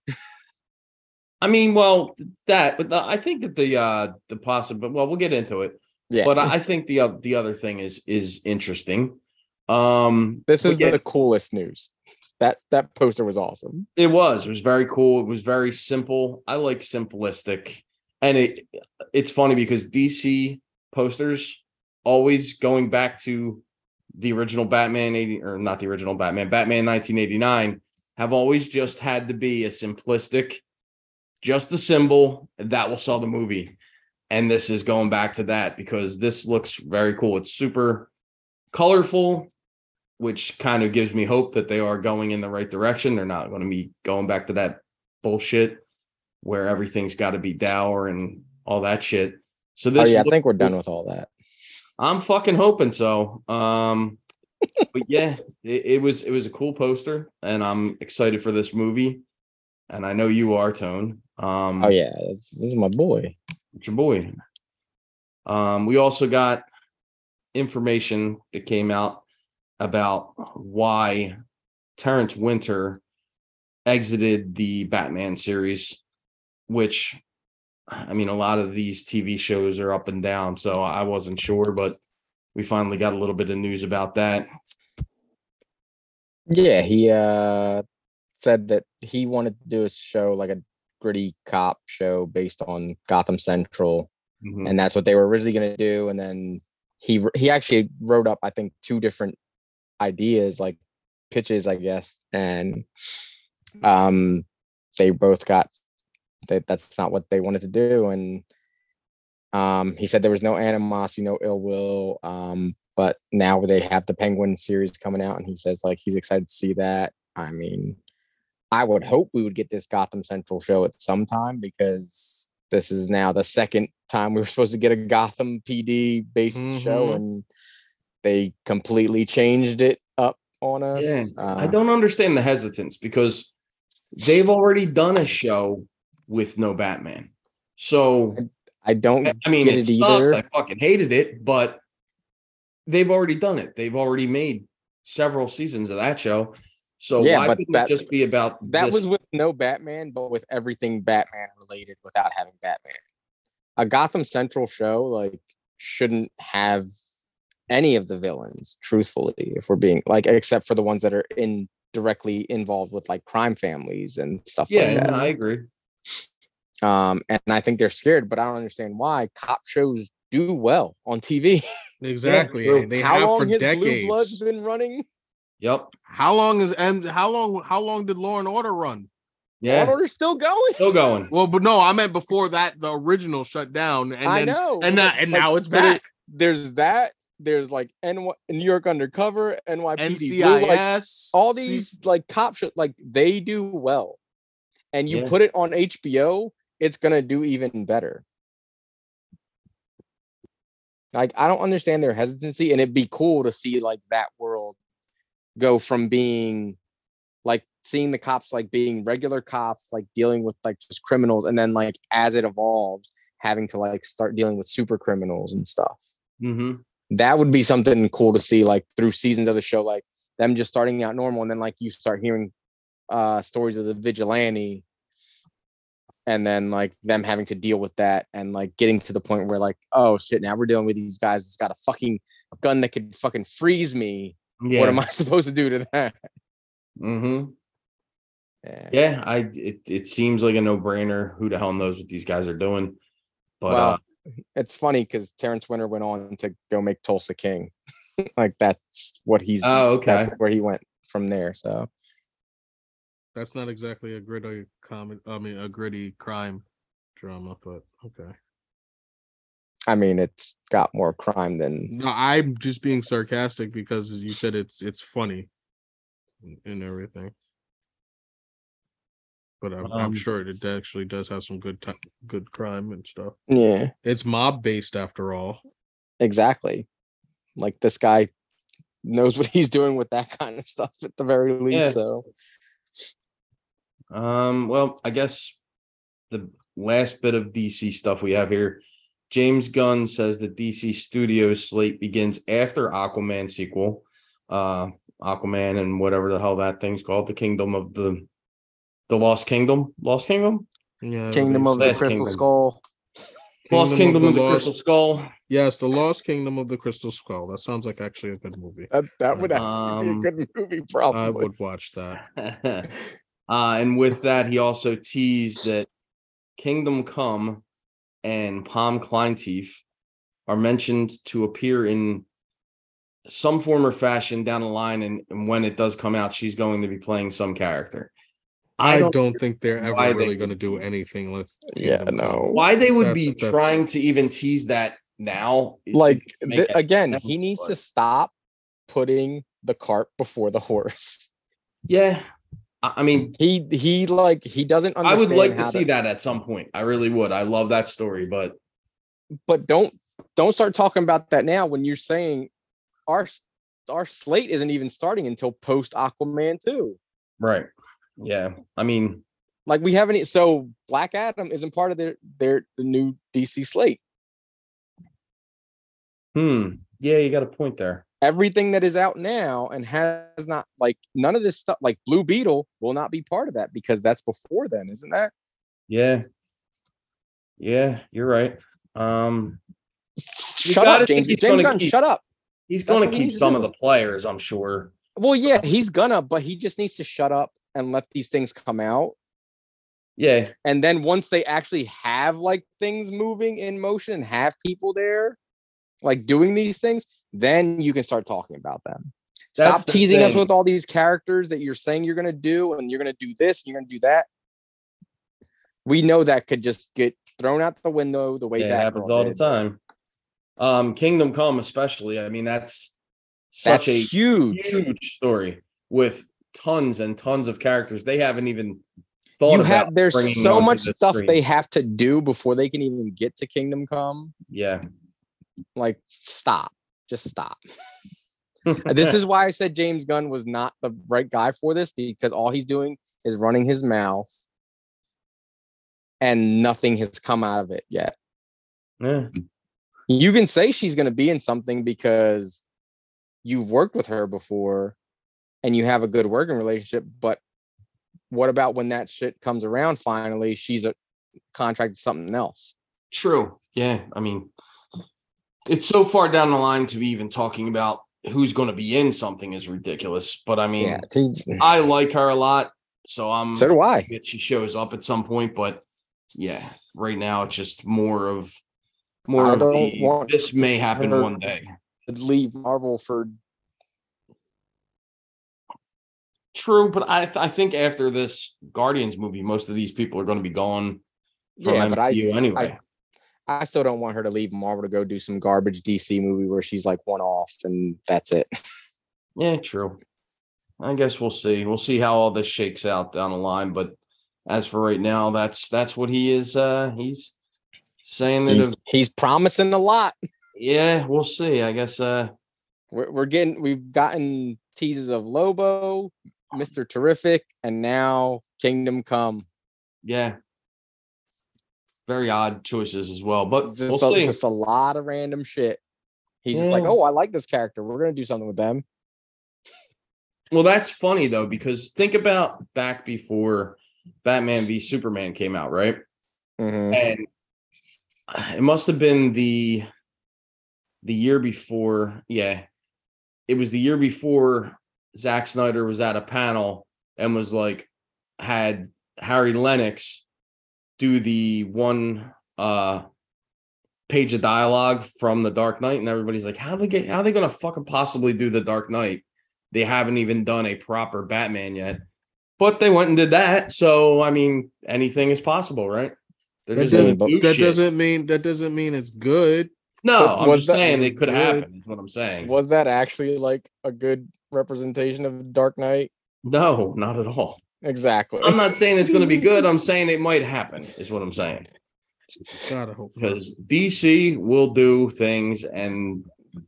Speaker 2: I mean, well, that, but the, I think that the uh the possible. Well, we'll get into it.
Speaker 3: Yeah.
Speaker 2: But I think the uh, the other thing is is interesting. Um,
Speaker 3: this is
Speaker 2: yeah,
Speaker 3: the coolest news. That that poster was awesome.
Speaker 2: It was. It was very cool. It was very simple. I like simplistic, and it it's funny because DC posters always going back to the original Batman eighty or not the original Batman, Batman nineteen eighty nine have always just had to be a simplistic, just a symbol that will sell the movie. And this is going back to that because this looks very cool. It's super colorful, which kind of gives me hope that they are going in the right direction. They're not going to be going back to that bullshit. where everything's got to be dour and all that shit. So
Speaker 3: Oh
Speaker 2: this
Speaker 3: yeah, I think we're done with all that.
Speaker 2: I'm fucking hoping so. Um, *laughs* but yeah, it, it was it was a cool poster, and I'm excited for this movie. And I know you are, Tone. Um,
Speaker 3: Oh yeah, this, this is my boy.
Speaker 2: It's your boy. Um, we also got information that came out about why Terrence Winter exited the Batman series, which I mean, a lot of these TV shows are up and down, so I wasn't sure, but we finally got a little bit of news about that.
Speaker 3: Yeah, he uh said that he wanted to do a show like a gritty cop show based on Gotham Central,
Speaker 2: Mhm.
Speaker 3: and that's what they were originally going to do. And then he he actually wrote up, I think, two different ideas, like pitches, I guess, and um, they both got that that's not what they wanted to do, and um, he said there was no animosity, no ill will. Um, but now they have the Penguin series coming out, and he says like he's excited to see that. I mean, I would hope we would get this Gotham Central show at some time because this is now the second time we were supposed to get a Gotham PD based show,
Speaker 4: Mhm.
Speaker 3: and they completely changed it up on us.
Speaker 2: Yeah, I
Speaker 3: Uh,
Speaker 2: don't understand the hesitance because they've already done a show with no Batman. So
Speaker 3: I don't
Speaker 2: I- I mean,
Speaker 3: get
Speaker 2: it
Speaker 3: it
Speaker 2: sucked. I fucking hated it, but they've already done it. They've already made several seasons of that show. So
Speaker 3: Yeah,
Speaker 2: why
Speaker 3: but
Speaker 2: couldn't
Speaker 3: that-
Speaker 2: it just be about
Speaker 3: That
Speaker 2: this?
Speaker 3: was with no Batman, but with everything Batman related without having Batman. A Gotham Central show like shouldn't have any of the villains, truthfully, if we're being like except for the ones that are in directly involved with like crime families and stuff
Speaker 2: yeah,
Speaker 3: like that.
Speaker 2: no, I agree.
Speaker 3: Um, and I think they're scared, but I don't understand why cop shows do well on TV. *laughs*
Speaker 4: Exactly.
Speaker 2: true.
Speaker 4: they
Speaker 3: How
Speaker 4: have
Speaker 3: long
Speaker 4: for
Speaker 3: has Blue
Speaker 4: decades.
Speaker 3: Bloods been running?
Speaker 2: Yep.
Speaker 4: How long is and how long how long did Law and Order run?
Speaker 3: Law
Speaker 2: Yeah.
Speaker 3: and Order's still going.
Speaker 2: Still going.
Speaker 4: Well, but no, I meant before that the original shut down and
Speaker 3: I
Speaker 4: then
Speaker 3: know.
Speaker 4: and
Speaker 3: but,
Speaker 4: that and
Speaker 3: like,
Speaker 4: now it's
Speaker 3: so there-
Speaker 4: back.
Speaker 3: there's that. There's like NY, New York Undercover, NYPD, Blue, like
Speaker 4: NCIS
Speaker 3: all
Speaker 4: C-
Speaker 3: these like cop shows, like they do well. And you
Speaker 2: Yeah.
Speaker 3: put it on HBO, it's gonna do even better. Like I don't understand their hesitancy, and it'd be cool to see like that world go from being like seeing the cops like being regular cops, like dealing with like just criminals, and then like as it evolves, having to like start dealing with super criminals and stuff.
Speaker 2: Hmm
Speaker 3: that would be something cool to see like through seasons of the show like them just starting out normal and then like you start hearing uh stories of the vigilante and then like them having to deal with that and like getting to the point where like oh shit now we're dealing with these guys. That's got a fucking gun that could fucking freeze me
Speaker 2: Yeah.
Speaker 3: what am i *laughs* supposed to do to that
Speaker 2: Mm-hmm.
Speaker 3: yeah.
Speaker 2: Yeah. I it, it seems like a no brainer. Who the hell knows what these guys are doing? But
Speaker 3: well
Speaker 2: uh,
Speaker 3: it's funny because terrence winter went on to go make tulsa king *laughs* like that's what he's
Speaker 2: oh, okay.
Speaker 3: that's where he went from there so
Speaker 4: That's not exactly a gritty comment. I mean, a gritty crime drama, but okay.
Speaker 3: I mean it's got more crime than
Speaker 4: No, I'm just being sarcastic because as you said it's it's funny and- and everything. But I'm, I'm
Speaker 2: Um,
Speaker 4: sure it actually does have some good ti- good crime and stuff.
Speaker 3: yeah
Speaker 4: It's mob based after all.
Speaker 3: Exactly. Like this guy knows what he's doing with that *laughs* kind of stuff at the very least.
Speaker 2: Yeah.
Speaker 3: So
Speaker 2: Um, well, I guess the last bit of DC stuff we have here. James Gunn says the DC Studios slate begins after Aquaman sequel. Uh Aquaman and whatever the hell that thing's called, the Kingdom of the the Lost Kingdom. Lost Kingdom?
Speaker 4: Yeah.
Speaker 3: Kingdom of the Crystal
Speaker 2: Kingdom.
Speaker 3: Skull.
Speaker 2: Lost Kingdom of the
Speaker 4: Lost-
Speaker 2: Crystal Skull.
Speaker 4: Yes, the Lost Kingdom of the Crystal Skull. That sounds like actually a good movie.
Speaker 3: That that would actually
Speaker 2: Um,
Speaker 3: be a good movie, Probably, I
Speaker 4: would watch that. *laughs*
Speaker 2: uh, and with that, he also teased that Kingdom Come and Pom Klementieff are mentioned to appear in some form or fashion down the line. And, and when it does come out, she's going to be playing some character.
Speaker 4: I don't, think they're ever
Speaker 2: why they
Speaker 4: really going to do
Speaker 2: do-
Speaker 4: anything with.
Speaker 3: Yeah,
Speaker 4: Kingdom
Speaker 3: no.
Speaker 2: Why they would be
Speaker 4: That's- that's-
Speaker 2: trying to even tease that now?
Speaker 3: Like th-
Speaker 2: make any
Speaker 3: again, he
Speaker 2: sense,
Speaker 3: needs to stop putting the cart before the horse.
Speaker 2: Yeah, I, mean,
Speaker 3: He he like he doesn't understand.
Speaker 2: I would like to see that at some point. I really would. I love that story, but
Speaker 3: but don't don't start talking about that now when you're saying our our slate isn't even starting until post Aquaman 2.
Speaker 2: right. Yeah. I mean,
Speaker 3: Like we haven't so Black Adam isn't part of their their the new DC slate.
Speaker 2: hmm. Yeah, you got a point there.
Speaker 3: Everything that is out now and has not like none of this stuff like Blue Beetle will not be part of that because that's before then, isn't that?
Speaker 2: Yeah. Yeah, you're right. Um,
Speaker 3: Shut up, James. James
Speaker 2: gonna
Speaker 3: Gunn,
Speaker 2: keep-
Speaker 3: shut up.
Speaker 2: he's
Speaker 3: That's gonna
Speaker 2: keep
Speaker 3: needs to
Speaker 2: some of the players, I'm sure.
Speaker 3: Well, yeah, he's gonna, but he just needs to shut up and let these things come out.
Speaker 2: Yeah.
Speaker 3: And then once they actually have like things moving in motion and have people there, like doing these things, then you can start talking about them.
Speaker 2: That's
Speaker 3: Stop teasing us with all these characters that you're saying you're gonna do, and you're gonna do this, and you're gonna do that. We know that could just get thrown out the window the way
Speaker 2: Yeah,
Speaker 3: that
Speaker 2: happens all the time. Um, Kingdom Come, especially. I mean, that's
Speaker 3: That's
Speaker 2: such a
Speaker 3: huge.
Speaker 2: huge story with tons and tons of characters. They haven't even thought
Speaker 3: You
Speaker 2: about.
Speaker 3: have there's so much stuff
Speaker 2: screen.
Speaker 3: they have to do before they can even get to Kingdom Come.
Speaker 2: Yeah.
Speaker 3: Like, stop. Just stop. *laughs* *laughs* this is why I said James Gunn was not the right guy for this because all he's doing is running his mouth and nothing has come out of it yet.
Speaker 2: yeah.
Speaker 3: You can say she's going to be in something because you've worked with her before and you have a good working relationship, but what about when that shit comes around finally she's a contract to something else?
Speaker 2: True. Yeah. I mean, it's so far down the line to be even talking about who's going to be in something is ridiculous. But I mean,
Speaker 3: Yeah, t-
Speaker 2: I like her a lot, so I'm
Speaker 3: so do I.
Speaker 2: she shows up at some point. But yeah, right now it's just more of more
Speaker 3: I
Speaker 2: of the,
Speaker 3: want
Speaker 2: this may happen one day.
Speaker 3: Leave Marvel for
Speaker 2: True, but I I think after this Guardians movie, most of these people are going to be gone from
Speaker 3: Yeah, but I-
Speaker 2: MCU anyway.
Speaker 3: I still don't want her to leave Marvel to go do some garbage DC movie where she's like one off and that's it.
Speaker 2: yeah, true. I guess we'll see. We'll see how all this shakes out down the line. But as for right now, that's that's what he is. Uh He's saying that.
Speaker 3: He's,
Speaker 2: if-
Speaker 3: he's promising a lot.
Speaker 2: yeah, we'll see. I guess. uh
Speaker 3: We're, we're getting we've gotten teases of Lobo, Mr. Terrific, and now Kingdom Come.
Speaker 2: Yeah. Very odd choices as well, but
Speaker 3: Just,
Speaker 2: we'll
Speaker 3: a, just a lot of random shit. He's just like, oh, I like this character. We're gonna do something with them.
Speaker 2: Well, that's funny though, because think about back before Batman v Superman came out, right?
Speaker 3: Mhm.
Speaker 2: And it must have been the the year before. Yeah, it was the year before Zack Snyder was at a panel and was like, had Harry Lennix do the one uh page of dialogue from the Dark Knight, and everybody's like, how they get how they gonna fucking possibly do the Dark Knight? They haven't even done a proper Batman yet. But they went and did that. So I mean, anything is possible, right? They're
Speaker 4: That doesn't,
Speaker 2: do
Speaker 4: that
Speaker 2: shit.
Speaker 4: doesn't mean that doesn't mean it's good.
Speaker 2: No,
Speaker 3: But
Speaker 2: I'm
Speaker 3: was
Speaker 2: just
Speaker 3: that-
Speaker 2: saying it could
Speaker 4: Good.
Speaker 2: happen. Is what I'm saying.
Speaker 3: Was that actually like a good representation of Dark Knight?
Speaker 2: No, not at all.
Speaker 3: Exactly.
Speaker 2: I'm not saying it's going to be good. I'm saying it might happen. Is what I'm saying.
Speaker 4: Gotta hope.
Speaker 2: Because DC will do things, and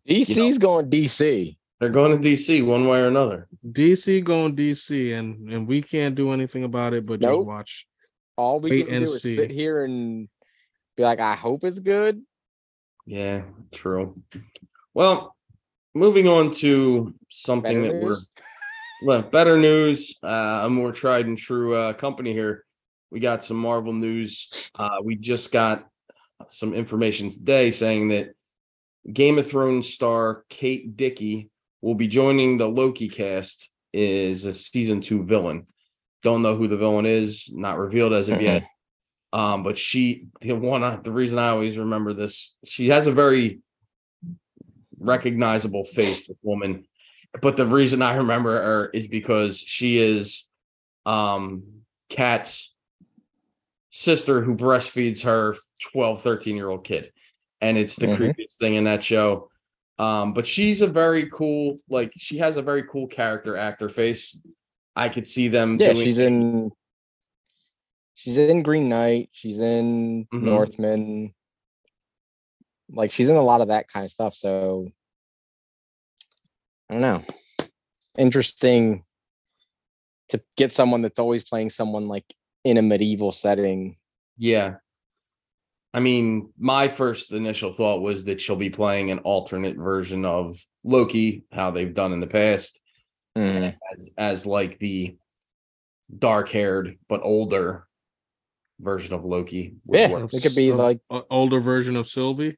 Speaker 3: DC's going DC.
Speaker 2: they're going to DC one way or another.
Speaker 4: DC going DC, and and we can't do anything about it, but just watch.
Speaker 3: All we
Speaker 4: Wait
Speaker 3: can do is
Speaker 4: see.
Speaker 3: sit here and be like, I hope it's good.
Speaker 2: Yeah, true. Well, moving on to something
Speaker 3: Better
Speaker 2: that we're *laughs* well, better news. Uh, a more tried and true uh, company here. We got some Marvel news. Uh, we just got some information today saying that Game of Thrones star Kate Dickie will be joining the Loki cast as a season two villain. Don't know who the villain is, not revealed as of
Speaker 3: Mhm.
Speaker 2: yet. Um, but she, the one, the reason I always remember this, she has a very recognizable face, this woman. But the reason I remember her is because she is um Kat's sister who breastfeeds her 12, 13 year old kid. And it's the
Speaker 3: Mhm.
Speaker 2: creepiest thing in that show. Um, but she's a very cool, like she has a very cool character actor face. I could see them.
Speaker 3: Yeah,
Speaker 2: doing-
Speaker 3: she's in. She's in Green Knight. She's in
Speaker 2: Mhm.
Speaker 3: Northman. Like she's in a lot of that kind of stuff. So I don't know. Interesting to get someone that's always playing someone like in a medieval setting.
Speaker 2: Yeah. I mean, my first initial thought was that she'll be playing an alternate version of Loki, how they've done in the past,
Speaker 3: Mhm.
Speaker 2: as as like the dark-haired but older version of Loki.
Speaker 3: Yeah,
Speaker 2: work.
Speaker 3: it could be
Speaker 4: Of-
Speaker 3: like
Speaker 4: a- older version of Sylvie.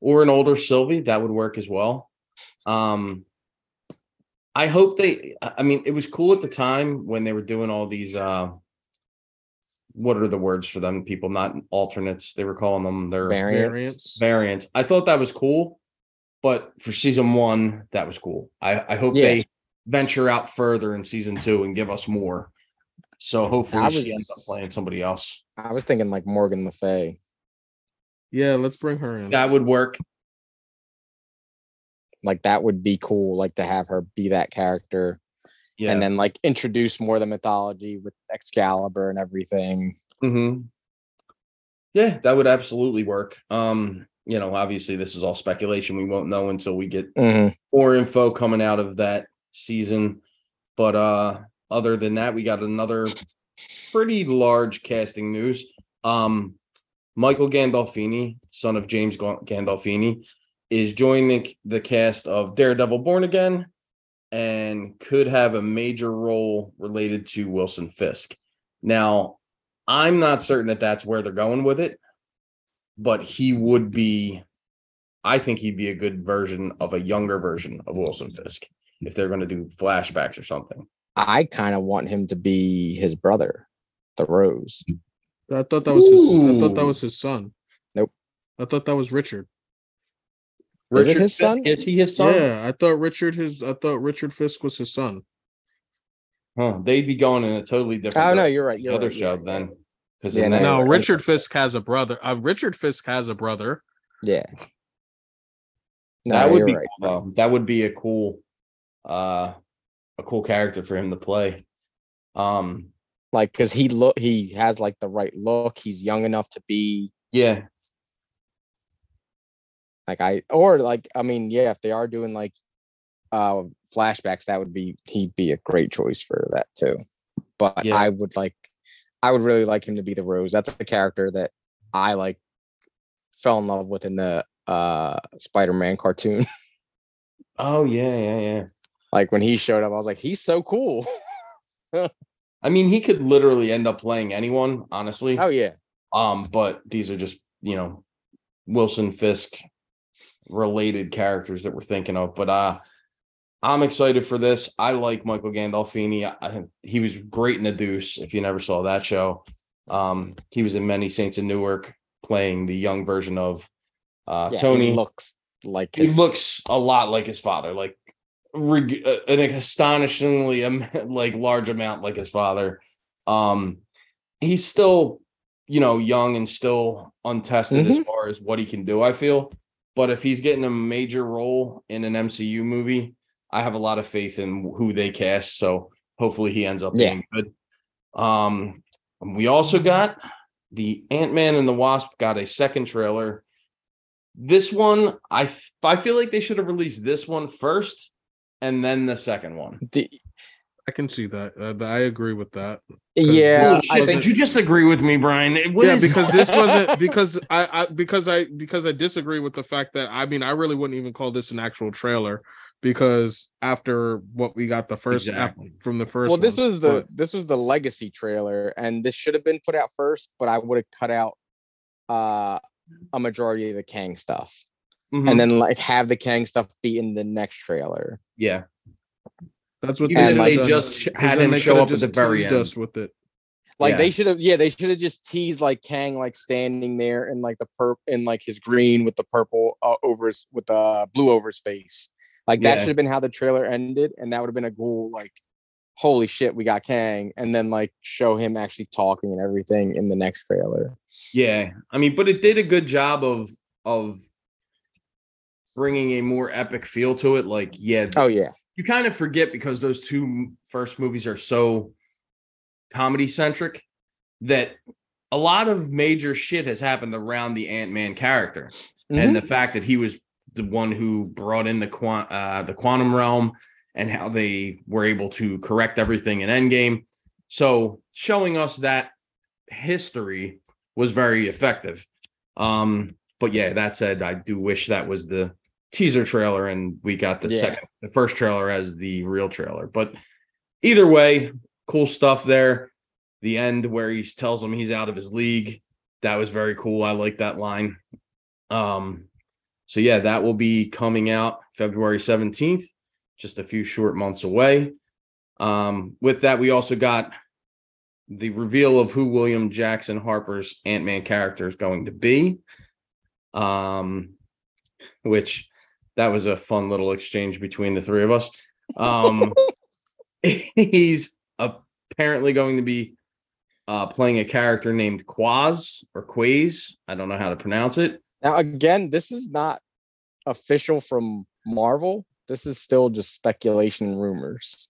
Speaker 2: or an older Sylvie, that would work as well. Um I hope they I I mean it was cool at the time when they were doing all these uh what are the words for them people not alternates they were calling them their
Speaker 3: variants.
Speaker 4: Variants.
Speaker 2: variants. I thought that was cool, but for season one, that was cool. I, I hope
Speaker 3: Yeah.
Speaker 2: they venture out further in season two and give us more. So hopefully
Speaker 3: I
Speaker 2: she ends up playing somebody else.
Speaker 3: I was thinking like Morgan Le Fay.
Speaker 4: Yeah, let's bring her in.
Speaker 2: That would work.
Speaker 3: Like that would be cool, like to have her be that character.
Speaker 2: Yeah.
Speaker 3: and then like introduce more of the mythology with Excalibur and everything.
Speaker 2: hmm Yeah, that would absolutely work. Um, you know, obviously this is all speculation. We won't know until we get
Speaker 3: Mhm.
Speaker 2: more info coming out of that season. But uh other than that, we got another pretty large casting news. Um Michael Gandolfini, son of James Ga- Gandolfini, is joining the cast of Daredevil Born Again and could have a major role related to Wilson Fisk. Now, I'm not certain that that's where they're going with it, but he would be I think he'd be a good version of a younger version of Wilson Fisk if they're going to do flashbacks or something.
Speaker 3: I kind of want him to be his brother, the Rose.
Speaker 4: I thought that was his. I thought that was his son.
Speaker 3: Nope.
Speaker 4: I thought that was Richard.
Speaker 3: Is it
Speaker 2: Richard
Speaker 3: his
Speaker 2: Fisk,
Speaker 3: son?
Speaker 2: Is he his son?
Speaker 4: Yeah, I thought Richard his. I thought Richard Fisk was his son.
Speaker 2: Huh, they'd be going in a totally different.
Speaker 3: Oh no, you're right.
Speaker 2: the
Speaker 3: You're
Speaker 2: other
Speaker 3: right,
Speaker 2: show
Speaker 3: yeah, yeah,
Speaker 2: then. Because
Speaker 3: Yeah, no,
Speaker 4: No,
Speaker 3: right.
Speaker 4: Richard Fisk has a brother. Uh, Richard Fisk has a brother.
Speaker 3: Yeah. No,
Speaker 2: that would be
Speaker 3: right.
Speaker 2: cool, though. That would be a cool, uh, a cool character for him to play. Um,
Speaker 3: Like, cause he look, he has like the right look. He's young enough to be
Speaker 2: yeah,
Speaker 3: like I, or like I mean, yeah, if they are doing like uh flashbacks, that would be he'd be a great choice for that too. But
Speaker 2: Yeah.
Speaker 3: I would like, I would really like him to be the Rose. That's a character that I like fell in love with in the uh Spider-Man cartoon. *laughs*
Speaker 2: oh yeah, yeah, yeah.
Speaker 3: like when he showed up, I was like, he's so cool. *laughs*
Speaker 2: I mean, he could literally end up playing anyone, honestly.
Speaker 3: oh yeah.
Speaker 2: Um, but these are just you know Wilson Fisk related characters that we're thinking of. But uh I'm excited for this. I like Michael Gandolfini. I, he was great in the Deuce. If you never saw that show, um, he was in Many Saints in Newark playing the young version of uh
Speaker 3: yeah he
Speaker 2: Tony.
Speaker 3: looks like
Speaker 2: he looks a lot like his father, like reg- uh, an astonishingly *laughs* like large amount like his father. Um, he's still, you know, young and still untested as far as what he can do. I feel, but if he's getting a major role in an MCU movie, I have a lot of faith in who they cast. So hopefully he ends up
Speaker 3: Yeah.
Speaker 2: being good. Um, we also got the Ant Man and the Wasp got a second trailer. This one, I I feel like they should have released this one first and then the second one.
Speaker 4: I can see that. Uh, I agree with that.
Speaker 3: yeah. I think
Speaker 2: Did you just agree with me, Brian? What
Speaker 4: yeah,
Speaker 2: is-
Speaker 4: because this *laughs* wasn't because I, I because I because I disagree with the fact that I mean I really wouldn't even call this an actual trailer because after what we got the first ep-
Speaker 2: Exactly.
Speaker 4: from the first
Speaker 3: well this
Speaker 4: one,
Speaker 3: was the
Speaker 4: but-
Speaker 3: this was the legacy trailer and this should have been put out first but i would have cut out uh a majority of the kang stuff
Speaker 2: Mhm.
Speaker 3: and then like have the kang stuff be in the next trailer
Speaker 2: yeah,
Speaker 4: that's what
Speaker 2: Even
Speaker 3: they
Speaker 4: done,
Speaker 2: just sh- had
Speaker 4: then
Speaker 2: him show up at the very
Speaker 4: teased
Speaker 2: end.
Speaker 4: us with it.
Speaker 3: like
Speaker 2: Yeah.
Speaker 3: they should have yeah they should have just teased like kang like standing there in like the perp in like his green with the purple uh, over his with the blue over his face like that
Speaker 2: Yeah.
Speaker 3: should have been how the trailer ended and that would have been a cool like holy shit we got kang and then like show him actually talking and everything in the next trailer
Speaker 2: yeah. I mean, but it did a good job of of bringing a more epic feel to it. Like, yeah,
Speaker 3: oh yeah
Speaker 2: you kind of forget because those two first movies are so comedy centric that a lot of major shit has happened around the Ant-Man character
Speaker 3: Mm-hmm.
Speaker 2: and the fact that he was the one who brought in the quant uh, the quantum realm and how they were able to correct everything in Endgame. So showing us that history was very effective. Um, but yeah, that said, I do wish that was the teaser trailer and we got the
Speaker 3: Yeah.
Speaker 2: second the first trailer as the real trailer. But either way, cool stuff there. The end where he tells him he's out of his league. That was very cool. I like that line. Um, so yeah, that will be coming out February 17th, just a few short months away. Um, with that, we also got the reveal of who William Jackson Harper's Ant-Man character is going to be. Um, which that was a fun little exchange between the three of us. Um, *laughs* *laughs* he's apparently going to be uh playing a character named Quaz or Quaze. I don't know how to pronounce it.
Speaker 3: Now, again, this is not official from Marvel. This is still just speculation and rumors.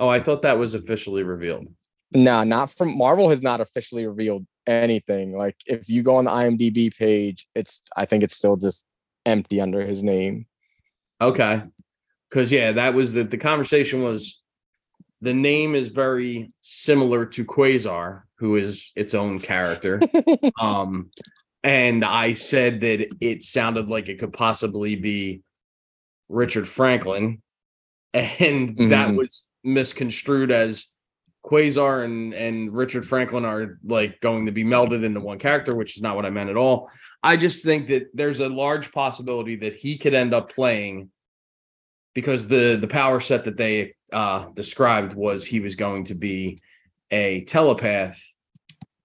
Speaker 2: Oh, I thought that was officially revealed.
Speaker 3: No, not from Marvel has not officially revealed anything. Like if you go on the IMDb page, it's I think it's still just empty under his name.
Speaker 2: Okay. Cause yeah, that was the the conversation was the name is very similar to Quasar, who is its own character. *laughs* um and I said that it sounded like it could possibly be Richard Franklin. And that
Speaker 3: Mhm.
Speaker 2: was misconstrued as Quasar and and Richard Franklin are like going to be melded into one character, which is not what I meant at all. I just think that there's a large possibility that he could end up playing because the the power set that they uh described was he was going to be a telepath.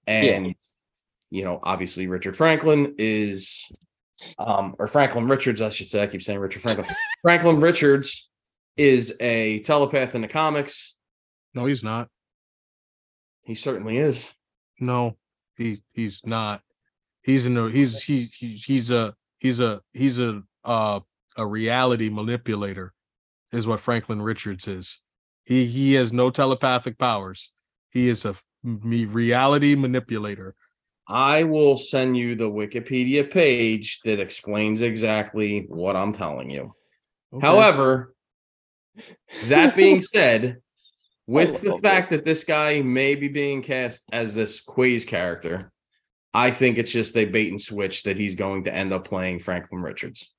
Speaker 2: And you know obviously Richard Franklin is um or Franklin Richards I should say. I keep saying Richard Franklin. *laughs* Franklin Richards is a telepath in the comics.
Speaker 4: No, he's not.
Speaker 2: He certainly is
Speaker 4: No, he he's not. He's in a he's he, he he's a he's a he's a uh a reality manipulator is what Franklin Richards is. He he has no telepathic powers. He is a me reality manipulator.
Speaker 2: I will send you the Wikipedia page that explains exactly what I'm telling you.
Speaker 4: Okay.
Speaker 2: However, that being *laughs* said, with the
Speaker 3: love
Speaker 2: fact that this guy may be being cast as this Quaze character, I think it's just a bait and switch that he's going to end up playing Franklin Richards.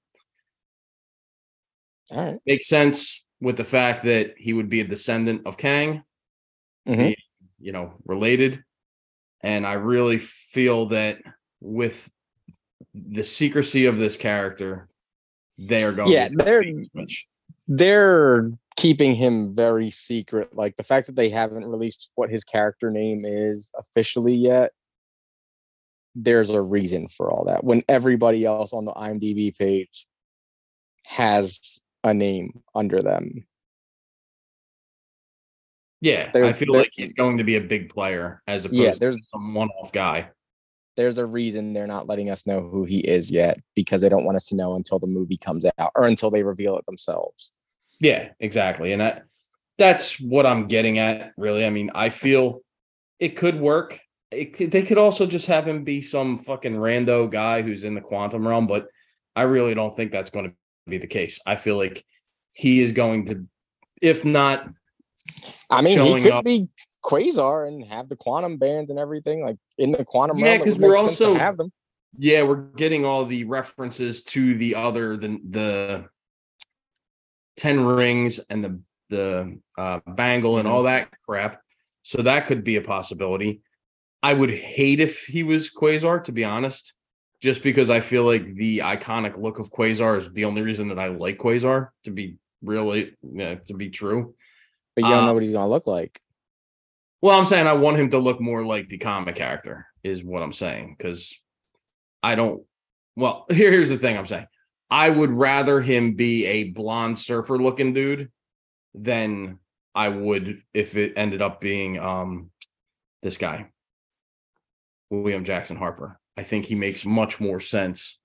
Speaker 3: All right.
Speaker 2: Makes sense with the fact that he would be a descendant of Kang,
Speaker 3: Mhm.
Speaker 2: you know, related. And I really feel that with the secrecy of this character, they are going
Speaker 3: Yeah,
Speaker 2: to
Speaker 3: they're-
Speaker 2: bait and switch.
Speaker 3: They're keeping him very secret. Like the fact that they haven't released what his character name is officially yet. There's a reason for all that. When everybody else on the IMDb page has a name under them.
Speaker 2: Yeah, I feel like he's going to be a big player as opposed
Speaker 3: Yeah,
Speaker 2: to
Speaker 3: there's-
Speaker 2: some one-off guy.
Speaker 3: There's a reason they're not letting us know who he is yet because they don't want us to know until the movie comes out or until they reveal it themselves.
Speaker 2: Yeah, exactly. And that that's what I'm getting at, really. I mean, I feel it could work. It they could also just have him be some fucking rando guy who's in the quantum realm, but I really don't think that's going to be the case. I feel like he is going to, if not,
Speaker 3: I mean, he could
Speaker 2: up.
Speaker 3: be Quasar and have the quantum bands and everything like in the quantum
Speaker 2: Yeah,
Speaker 3: realm. it
Speaker 2: 'cause
Speaker 3: would
Speaker 2: we're also-
Speaker 3: have them.
Speaker 2: yeah, we're getting all the references to the other than the ten rings and the the uh, bangle and all that crap. So that could be a possibility. I would hate if he was Quasar, to be honest, just because I feel like the iconic look of Quasar is the only reason that I like Quasar to be really yeah, to be true.
Speaker 3: But you don't
Speaker 2: uh,
Speaker 3: know what he's gonna look like.
Speaker 2: Well, I'm saying I want him to look more like the comic character, is what I'm saying. Because I don't. Well, *laughs* here, here's the thing I'm saying. I would rather him be a blonde surfer looking dude than I would if it ended up being um this guy, William Jackson Harper. I think he makes much more sense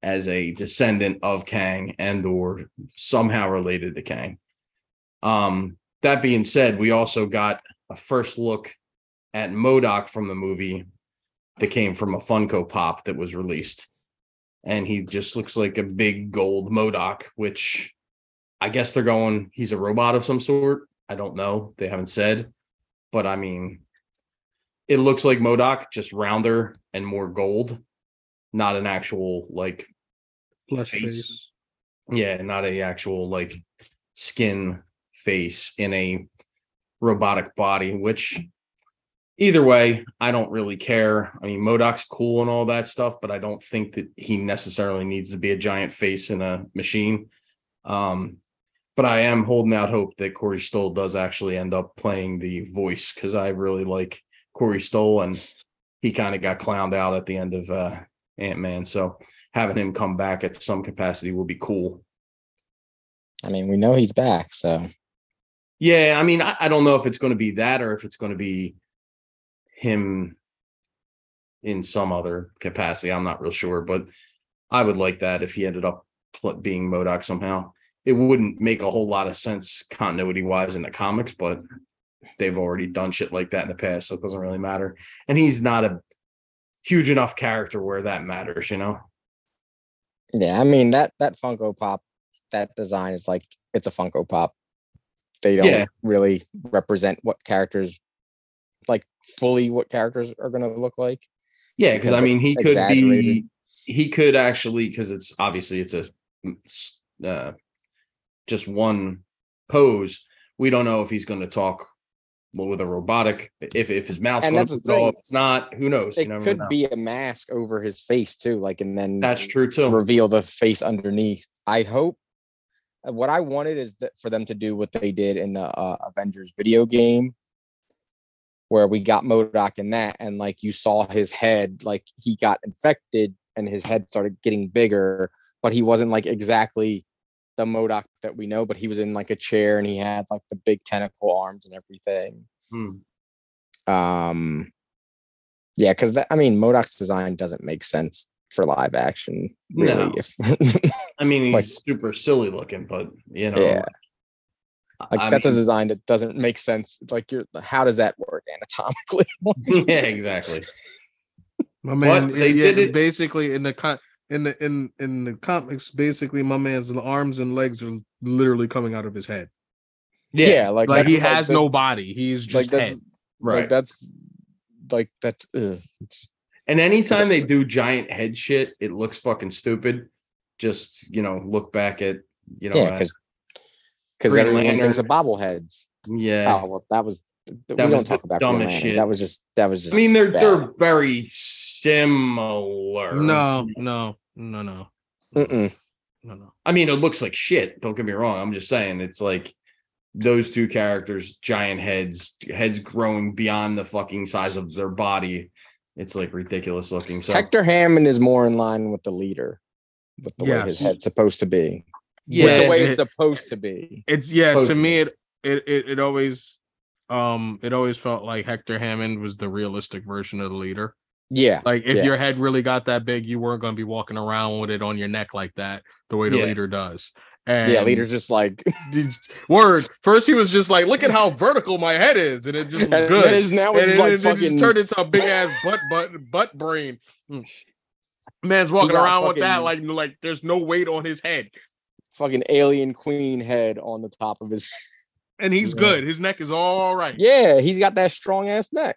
Speaker 2: as a descendant of Kang and or somehow related to Kang. Um, that being said, we also got a first look at MODOK from the movie that came from a Funko Pop that was released. And he just looks like a big gold MODOK, which I guess they're going, he's a robot of some sort. I don't know. They haven't said. But I mean, it looks like MODOK, just rounder and more gold, not an actual like face.
Speaker 4: face.
Speaker 2: Yeah, not a actual like skin face in a robotic body, which either way, I don't really care. I mean, MODOK's cool and all that stuff, but I don't think that he necessarily needs to be a giant face in a machine. Um, but I am holding out hope that Corey Stoll does actually end up playing the voice because I really like Corey Stoll and he kind of got clowned out at the end of uh, Ant Man. So having him come back at some capacity will be cool.
Speaker 3: I mean, we know he's back, so
Speaker 2: Yeah, I mean, I, I don't know if it's going to be that or if it's going to be him in some other capacity. I'm not real sure, but I would like that if he ended up being MODOK somehow. It wouldn't make a whole lot of sense continuity wise in the comics, but they've already done shit like that in the past, so it doesn't really matter. And he's not a huge enough character where that matters, you know?
Speaker 3: yeah. I mean that that Funko Pop, that design is like it's a Funko Pop. They don't
Speaker 2: Yeah.
Speaker 3: really represent what characters, like fully what characters are gonna look like.
Speaker 2: Yeah, because I mean, he could be he could actually, because it's obviously it's a mm, uh, just one pose. We don't know if he's going to talk well, with a robotic, if if his mouth's
Speaker 3: And
Speaker 2: going
Speaker 3: that's the
Speaker 2: move at all,
Speaker 3: thing.
Speaker 2: if it's not, who knows?
Speaker 3: It could
Speaker 2: know.
Speaker 3: be a mask over his face too, like and then
Speaker 2: That's true too.
Speaker 3: reveal the face underneath. I hope. uh, What I wanted is that for them to do what they did in the uh, Avengers video game, where we got MODOK in that, and like you saw his head, like he got infected and his head started getting bigger, but he wasn't like exactly the MODOK that we know, but he was in like a chair and he had like the big tentacle arms and everything.
Speaker 2: Hmm.
Speaker 3: Um, yeah, because I mean, MODOK's design doesn't make sense for live action, really.
Speaker 2: No.
Speaker 3: If *laughs*
Speaker 2: I mean, he's
Speaker 3: Like-
Speaker 2: super silly looking, but you know,
Speaker 3: Yeah. Like
Speaker 2: I
Speaker 3: that's a design that doesn't make sense. Like, you're how does that work anatomically? *laughs* *laughs*
Speaker 2: yeah, exactly.
Speaker 4: My man,
Speaker 2: But they
Speaker 4: yeah,
Speaker 2: did it-
Speaker 4: basically in the con in the in in the comics. Basically, my man's arms and legs are literally coming out of his head.
Speaker 2: Yeah,
Speaker 3: like
Speaker 4: Like he has
Speaker 3: that-
Speaker 4: no body. He's
Speaker 3: like
Speaker 4: just
Speaker 3: that's
Speaker 4: head.
Speaker 2: right.
Speaker 3: like that's like that's ugh, it's-
Speaker 2: And anytime they do giant head shit, it looks fucking stupid. Just you know, look back at you know,
Speaker 3: yeah, because because
Speaker 2: Green
Speaker 3: everyone thinks of bobbleheads.
Speaker 2: yeah.
Speaker 3: Oh well, that was th- th-
Speaker 2: That
Speaker 3: we
Speaker 2: was
Speaker 3: don't talk about Green
Speaker 2: dumbest
Speaker 3: Lantern.
Speaker 2: shit.
Speaker 3: That was just that was just.
Speaker 2: I mean, they're
Speaker 3: bad.
Speaker 2: they're very similar.
Speaker 4: No, no, no, no,
Speaker 3: Mm-mm.
Speaker 4: no, no.
Speaker 2: I mean, it looks like shit. Don't get me wrong. I'm just saying, it's like those two characters, giant heads, heads growing beyond the fucking size of their body. It's like ridiculous looking. So
Speaker 3: Hector Hammond is more in line with the leader, with the way his head's supposed to be.
Speaker 2: Yeah,
Speaker 3: with the way
Speaker 4: it-
Speaker 3: it's supposed to be.
Speaker 4: It's yeah.
Speaker 2: Both
Speaker 4: To me, it, it it it always um it always felt like Hector Hammond was the realistic version of the leader.
Speaker 3: Yeah.
Speaker 4: Like if
Speaker 3: Yeah.
Speaker 4: your head really got that big, you weren't going to be walking around with it on your neck like that, the way the
Speaker 2: Yeah.
Speaker 4: leader does. And
Speaker 3: yeah, leader's just like *laughs*
Speaker 4: did- word. First, he was just like, "Look at how *laughs* vertical my head is," and it just was
Speaker 3: then
Speaker 4: good.
Speaker 3: it's now
Speaker 4: and
Speaker 3: it's
Speaker 4: it,
Speaker 3: like
Speaker 4: it just
Speaker 3: fucking
Speaker 4: turned into a big ass *laughs* butt butt butt brain. Mm. Man's walking
Speaker 3: got
Speaker 4: around with that like like there's no weight on his head,
Speaker 3: fucking alien queen head on the top of his *laughs*
Speaker 4: and he's
Speaker 3: Yeah.
Speaker 4: good. His neck is all right.
Speaker 3: Yeah, he's got that strong ass neck.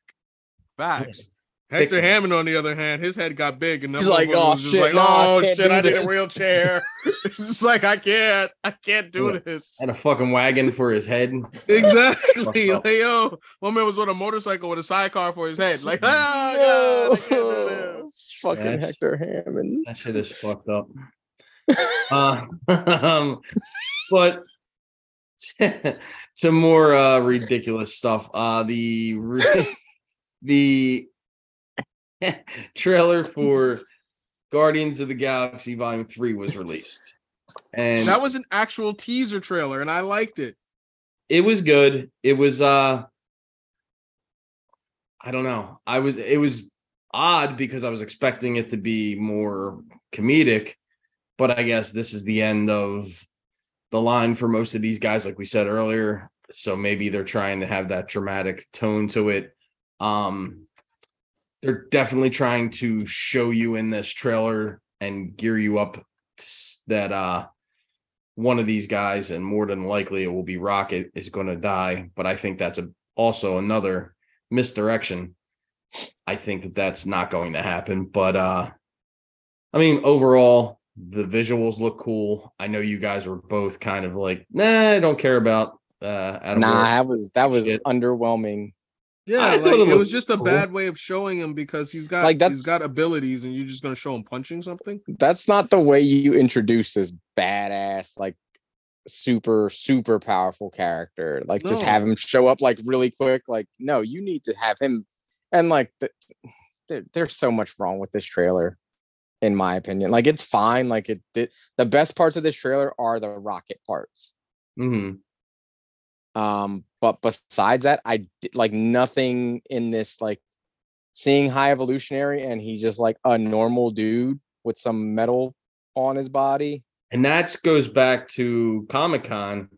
Speaker 4: Facts.
Speaker 2: Thick
Speaker 4: Hector
Speaker 2: one.
Speaker 4: Hammond, on the other hand, his head got big, and
Speaker 3: He's like, "Oh, shit,
Speaker 4: like,
Speaker 3: no, I
Speaker 4: oh
Speaker 3: can't
Speaker 4: shit, I need a wheelchair." *laughs* *laughs* it's just like I can't, I can't do
Speaker 2: Yeah.
Speaker 4: this.
Speaker 2: and a fucking wagon for his head.
Speaker 4: Exactly.
Speaker 2: Fucked
Speaker 4: like, yo, my man was on a motorcycle with a sidecar for his head. Like, oh god, I can't do this.
Speaker 3: fucking
Speaker 2: That's-
Speaker 3: Hector Hammond.
Speaker 2: That shit is fucked up. Uh, *laughs* um, but *laughs* some more uh, ridiculous stuff. Uh, the *laughs* the trailer for Guardians of the Galaxy Volume Three was released, and
Speaker 4: That was an actual teaser trailer, and I liked it.
Speaker 2: it was good. It was uh I don't know. I was it was odd because I was expecting it to be more comedic, but I guess this is the end of the line for most of these guys, like we said earlier. So maybe they're trying to have that dramatic tone to it. Um, they're definitely trying to show you in this trailer and gear you up that uh one of these guys, and more than likely it will be Rocket, is going to die. But I think that's a also another misdirection. I think that that's not going to happen. But uh I mean, overall, the visuals look cool. I know you guys were both kind of like, nah, I don't care about uh Adam
Speaker 3: Nah,
Speaker 2: Warlock."
Speaker 3: that was that was
Speaker 2: Shit.
Speaker 3: underwhelming.
Speaker 5: Yeah,
Speaker 2: I
Speaker 5: like
Speaker 2: it
Speaker 5: it was just a
Speaker 2: cool.
Speaker 5: bad way of showing him because he's got
Speaker 3: Like,
Speaker 5: he's
Speaker 3: that's-
Speaker 5: got abilities, and you're just gonna show him punching something.
Speaker 3: That's not the way you introduce this badass, like super, super powerful character. Like just have him show up like really quick. Like, no, you need to have him and like the, there, there's so much wrong with this trailer, in my opinion. Like it's fine. Like it did the best parts of this trailer are the rocket parts.
Speaker 2: Mhm.
Speaker 3: Um, but besides that, I did like nothing in this like seeing high evolutionary and he's just like a normal dude with some metal on his body.
Speaker 2: And that goes back to Comic Con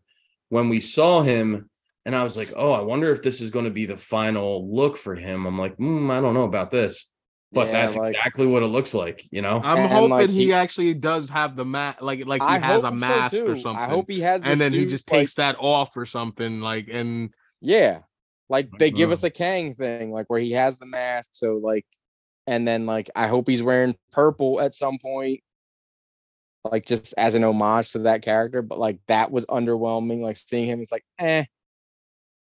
Speaker 2: when we saw him, and I was like, "Oh, I wonder if this is going to be the final look for him." I'm like, mm, "I don't know about this," but
Speaker 3: Yeah,
Speaker 2: that's
Speaker 3: like-
Speaker 2: exactly what it looks like. You know?
Speaker 5: I'm
Speaker 3: And,
Speaker 5: hoping
Speaker 3: like,
Speaker 5: he,
Speaker 3: he-
Speaker 5: actually does have the mat, like like he
Speaker 3: I
Speaker 5: has
Speaker 3: hope
Speaker 5: a
Speaker 3: so,
Speaker 5: mask or something.
Speaker 3: I hope he has, the
Speaker 5: and then he just
Speaker 3: like-
Speaker 5: takes that off or something, like and
Speaker 3: Yeah, like they give
Speaker 5: Uh.
Speaker 3: us a Kang thing, like where he has the mask. So like, and then like I hope he's wearing purple at some point, like just as an homage to that character. But like that was underwhelming. Like seeing him, it's like, eh.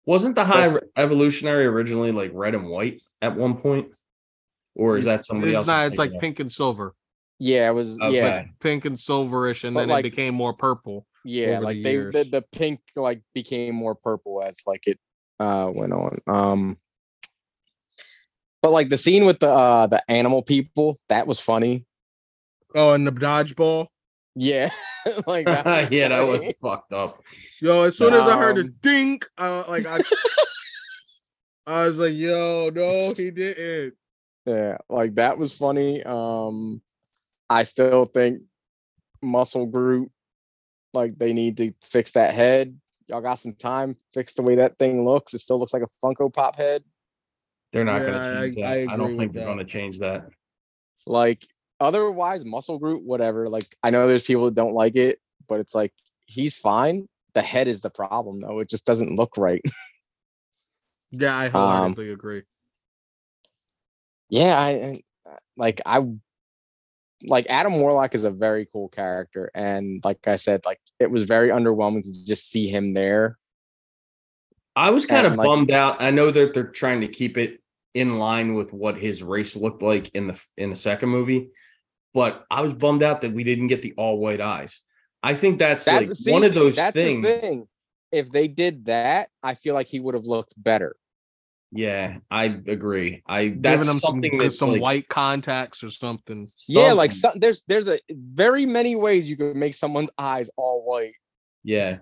Speaker 2: Wasn't the high
Speaker 3: That's-
Speaker 2: Re- evolutionary originally like red and white at one point, or is that somebody
Speaker 5: it's
Speaker 2: else?
Speaker 5: not. It's like
Speaker 2: thinking of?
Speaker 5: pink and silver,
Speaker 3: Yeah, it was.
Speaker 2: Okay.
Speaker 3: Yeah,
Speaker 5: pink and silverish, and
Speaker 3: But,
Speaker 5: then
Speaker 3: like-
Speaker 5: it became more purple.
Speaker 3: yeah. Like
Speaker 5: the
Speaker 3: they, the, the pink like became more purple as like it uh went on. Um, but like the scene with the uh the animal people, that was funny.
Speaker 4: Oh, and the dodgeball.
Speaker 3: Yeah, *laughs* like that was *laughs*
Speaker 2: yeah, that was fucked up.
Speaker 4: Yo, as soon as I heard a
Speaker 3: Um,
Speaker 4: dink, uh, like I, *laughs* I was like, "Yo, no, he didn't."
Speaker 3: Yeah, like that was funny. Um, I still think Muscle Groot, like they need to fix that head. Y'all got some time, fix the way that thing looks. It still looks like a Funko Pop head.
Speaker 2: They're not
Speaker 4: Yeah,
Speaker 2: going to
Speaker 4: I-
Speaker 2: change that.
Speaker 4: I
Speaker 2: I,
Speaker 4: agree
Speaker 2: don't think they're
Speaker 4: that.
Speaker 2: going to change that.
Speaker 3: Like otherwise, Muscle Groot, whatever. Like I know there's people that don't like it, but it's like he's fine. The head is the problem, though. It just doesn't look right. *laughs*
Speaker 4: Yeah, I
Speaker 3: Um,
Speaker 4: wholeheartedly agree.
Speaker 3: Yeah, I uh, like I like Adam Warlock is a very cool character, and like I said, like it was very underwhelming to just see him there.
Speaker 2: I was kind of
Speaker 3: like-
Speaker 2: bummed out. I know that they're trying to keep it in line with what his race looked like in the in the second movie, but I was bummed out that we didn't get the all white eyes. I think that's,
Speaker 3: That's
Speaker 2: like one of those
Speaker 3: that's
Speaker 2: things.
Speaker 3: The thing. If they did that, I feel like he would have looked better.
Speaker 2: Yeah, I agree. I
Speaker 5: Giving
Speaker 2: that's
Speaker 5: him some
Speaker 2: something
Speaker 5: g-
Speaker 2: that's
Speaker 5: some
Speaker 2: like,
Speaker 5: white contacts or something.
Speaker 3: Yeah, like some, there's there's a very many ways you could make someone's eyes all white.
Speaker 2: yeah,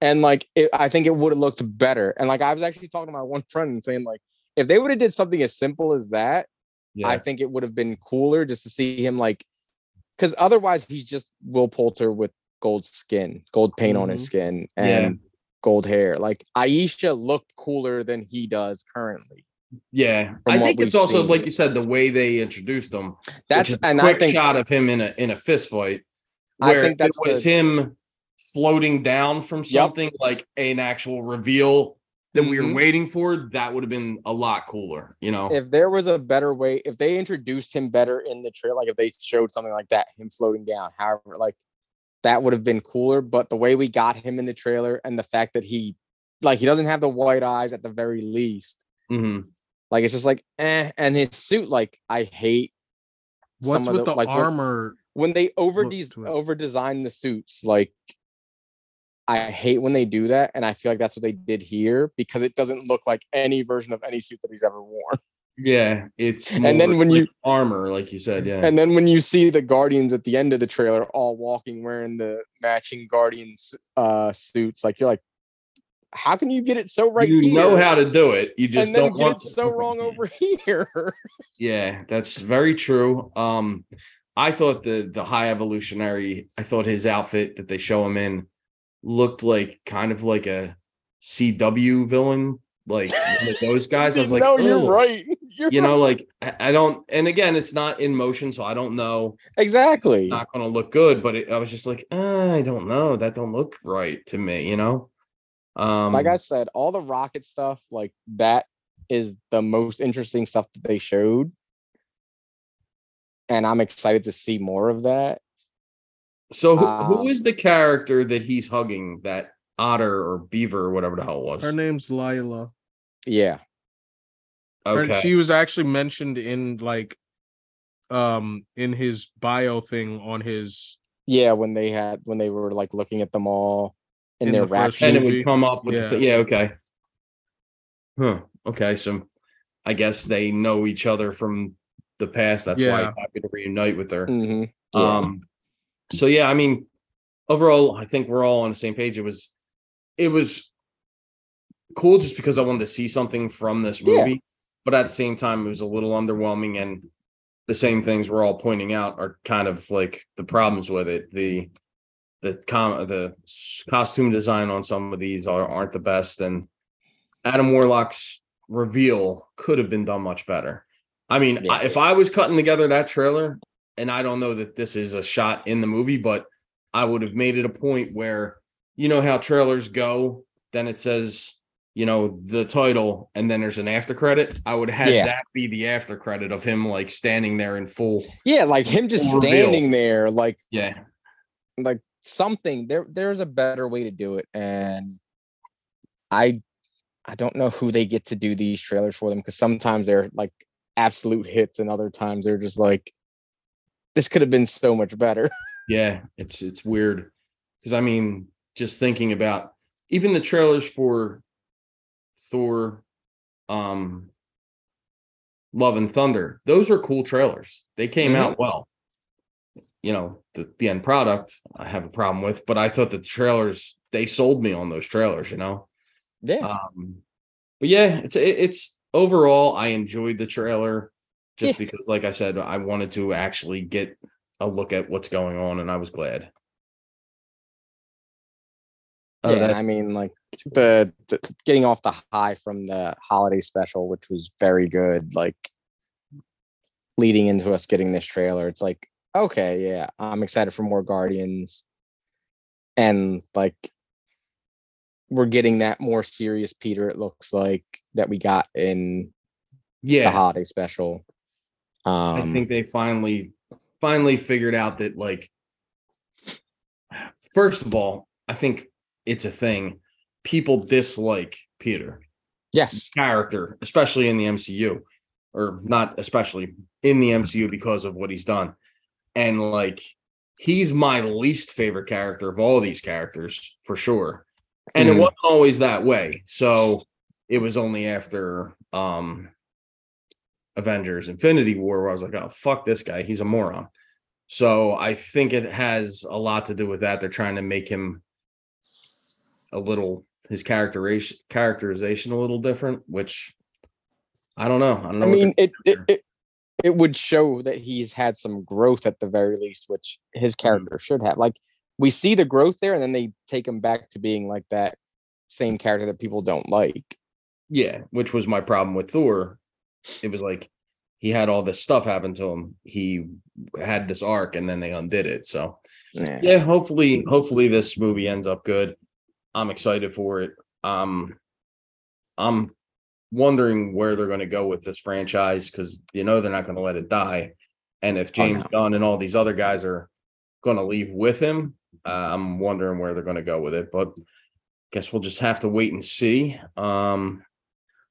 Speaker 3: and like it, I think it would have looked better. And like I was actually talking to my one friend and saying like if they would have did something as simple as that,
Speaker 2: yeah.
Speaker 3: I think it would have been cooler just to see him like because otherwise he's just Will Poulter with gold skin, gold paint on his
Speaker 5: Mhm.
Speaker 3: skin,
Speaker 2: Yeah.
Speaker 3: Gold hair. Like Ayesha looked cooler than he does currently.
Speaker 2: yeah. I think it's also
Speaker 3: seen.
Speaker 2: like you said, the way they introduced them.
Speaker 3: That's
Speaker 2: a quick
Speaker 3: I think
Speaker 2: shot of him in a in a fist fight.
Speaker 3: I
Speaker 2: Where
Speaker 3: think
Speaker 2: if
Speaker 3: that's
Speaker 2: it was
Speaker 3: the-
Speaker 2: him floating down from something like an actual reveal that we were
Speaker 3: Mhm.
Speaker 2: waiting for, that would have been a lot cooler, you know.
Speaker 3: if there was a better way, if they introduced him better in the trailer, like if they showed something like that, him floating down, however, like that would have been cooler. But the way we got him in the trailer and the fact that he, like, he doesn't have the white eyes at the very least,
Speaker 2: Mhm.
Speaker 3: like it's just like, eh. And his suit, like, I hate
Speaker 5: What's
Speaker 3: some of
Speaker 5: with the,
Speaker 3: like, when-
Speaker 5: armor?
Speaker 3: when they over these over design the suits. Like, I hate when they do that, and I feel like that's what they did here because it doesn't look like any version of any suit that he's ever worn.
Speaker 2: Yeah, it's
Speaker 3: And then when you-
Speaker 2: armor, like you said, yeah.
Speaker 3: And then when you see the Guardians at the end of the trailer all walking wearing the matching Guardians uh suits, like you're like, how can you get it so right
Speaker 2: you
Speaker 3: here?
Speaker 2: know how to do it. You just
Speaker 3: and
Speaker 2: don't
Speaker 3: get it so wrong over *laughs* here.
Speaker 2: Yeah, that's very true. Um, I thought the the high evolutionary, I thought his outfit that they show him in looked like kind of like a CW villain, like those *laughs* guys. I was like,
Speaker 3: no, you're right. You're
Speaker 2: You know, like I I don't, and again, it's not in motion, so I don't know.
Speaker 3: exactly.
Speaker 2: It's not going to look good, but it, I was just like, "Uh, I don't know. That don't look right to me, you know. Um,
Speaker 3: like I said, all the rocket stuff, like that is the most interesting stuff that they showed. And I'm excited to see more of that.
Speaker 2: so who,
Speaker 3: um,
Speaker 2: who is the character that he's hugging? That otter or beaver or whatever the hell it was.
Speaker 5: Her name's Lylla.
Speaker 3: Yeah.
Speaker 4: Her-
Speaker 2: Okay.
Speaker 4: She was actually mentioned in like um in his bio thing on his
Speaker 3: Yeah. When they had when they were like looking at them all in,
Speaker 4: In
Speaker 3: their
Speaker 4: the
Speaker 3: rap
Speaker 2: and it
Speaker 3: sheets.
Speaker 2: would come up with
Speaker 4: Yeah.
Speaker 2: the thi- yeah okay huh okay so i guess they know each other from the past that's why
Speaker 4: Yeah.
Speaker 2: he's happy to reunite with her
Speaker 3: Mhm, yeah.
Speaker 2: um so yeah i mean overall i think we're all on the same page it was it was cool just because i wanted to see something from this
Speaker 3: Yeah.
Speaker 2: movie but at the same time it was a little underwhelming and the same things we're all pointing out are kind of like the problems with it the the com the costume design on some of these are aren't the best and adam warlock's reveal could have been done much better i mean
Speaker 3: Yeah.
Speaker 2: I- if i was cutting together that trailer and i don't know that this is a shot in the movie but i would have made it a point where you know how trailers go then it says you know the title and then there's an after credit i would have
Speaker 3: Yeah.
Speaker 2: that be the after credit of him like standing there in full
Speaker 3: yeah, like him just
Speaker 2: Full reveal.
Speaker 3: standing there, like
Speaker 2: yeah
Speaker 3: like something. There there's a better way to do it. And I I don't know who they get to do these trailers for them because sometimes they're like absolute hits and other times they're just like this could have been so much better. *laughs*
Speaker 2: Yeah, it's it's weird because I mean, just thinking about even the trailers for Thor, um, Love and Thunder. Those are cool trailers. They came out well. You know, the the end product I have a problem with, but I thought the trailers they sold me on those trailers. You know,
Speaker 3: Yeah.
Speaker 2: um, but yeah, it's it, it's overall I enjoyed the trailer just
Speaker 3: Yeah.
Speaker 2: because, like I said, I wanted to actually get a look at what's going on, and I was glad. Oh,
Speaker 3: yeah,
Speaker 2: that-
Speaker 3: I mean, like the, the getting off the high from the holiday special, which was very good. Like leading into us getting this trailer, it's like, okay, yeah, I'm excited for more Guardians, and like we're getting that more serious Peter. It looks like that we got in
Speaker 2: yeah the
Speaker 3: holiday special. Um,
Speaker 2: I think they finally finally figured out that like first of all, I think it's a thing. People dislike Peter.
Speaker 3: yes,
Speaker 2: character, especially in the MCU, or not especially in the MCU because of what he's done. And like, he's my least favorite character of all these characters for sure. And
Speaker 3: Mhm.
Speaker 2: it wasn't always that way. So it was only after um Avengers Infinity War where I was like, oh, fuck this guy. He's a moron. So I think it has a lot to do with that. They're trying to make him a little his characterization characterization a little different, which I don't know. I don't know.
Speaker 3: I mean, it, it it it would show that he's had some growth at the very least, which his
Speaker 2: Mm-hmm.
Speaker 3: character should have. Like we see the growth there, and then they take him back to being like that same character that people don't like.
Speaker 2: yeah, which was my problem with Thor. It was like he had all this stuff happen to him. He had this arc, and then they undid it. So
Speaker 3: Yeah.
Speaker 2: yeah, hopefully, hopefully this movie ends up good. I'm excited for it. Um, I'm wondering where they're going to go with this franchise because you know they're not going to let it die. And if
Speaker 3: Oh,
Speaker 2: James
Speaker 3: no.
Speaker 2: Gunn and all these other guys are going to leave with him, uh, I'm wondering where they're going to go with it. But I guess we'll just have to wait and see. Um,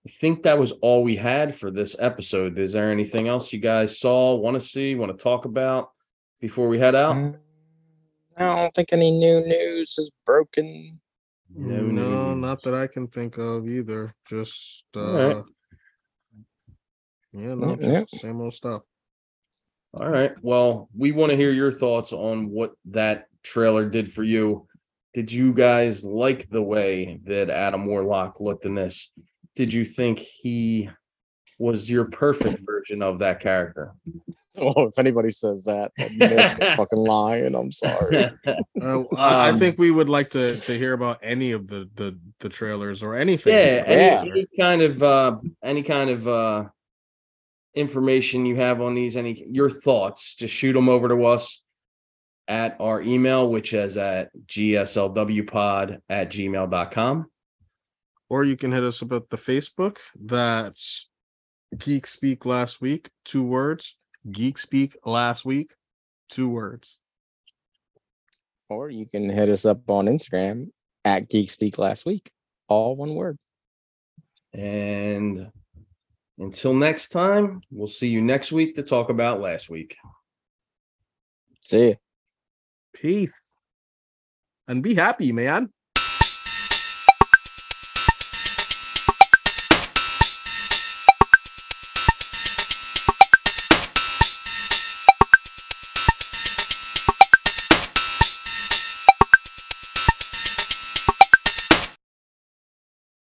Speaker 2: I think that was all we had for this episode. Is there anything else you guys saw, want to see, want to talk about before we head out?
Speaker 3: Mm, I don't think any new news is broken.
Speaker 2: No
Speaker 5: No,
Speaker 2: news.
Speaker 5: not that I can think of either. Just uh yeah, no,
Speaker 3: Yep,
Speaker 5: just same old stuff.
Speaker 2: All right. Well, we want to hear your thoughts on what that trailer did for you. Did you guys like the way that Adam Warlock looked in this? Did you think he was your perfect version of that character? *laughs*
Speaker 3: Oh, if anybody says that, they're *laughs* fucking lying. I'm sorry. *laughs*
Speaker 4: Uh, I, I
Speaker 2: Um,
Speaker 4: think we would like to to hear about any of the the the trailers or anything.
Speaker 2: Yeah, any, any kind of uh any kind of uh information you have on these, any your thoughts, just shoot them over to us at our email, which is at gslwpod at gmail.com.
Speaker 4: or you can hit us up at the Facebook. That's Geek Speak last week, two words. Geek Speak last week, two words.
Speaker 3: or you can hit us up on Instagram at Geek Speak last week. All one word.
Speaker 2: And until next time, we'll see you next week to talk about last week.
Speaker 3: See ya.
Speaker 4: Peace. And be happy, man.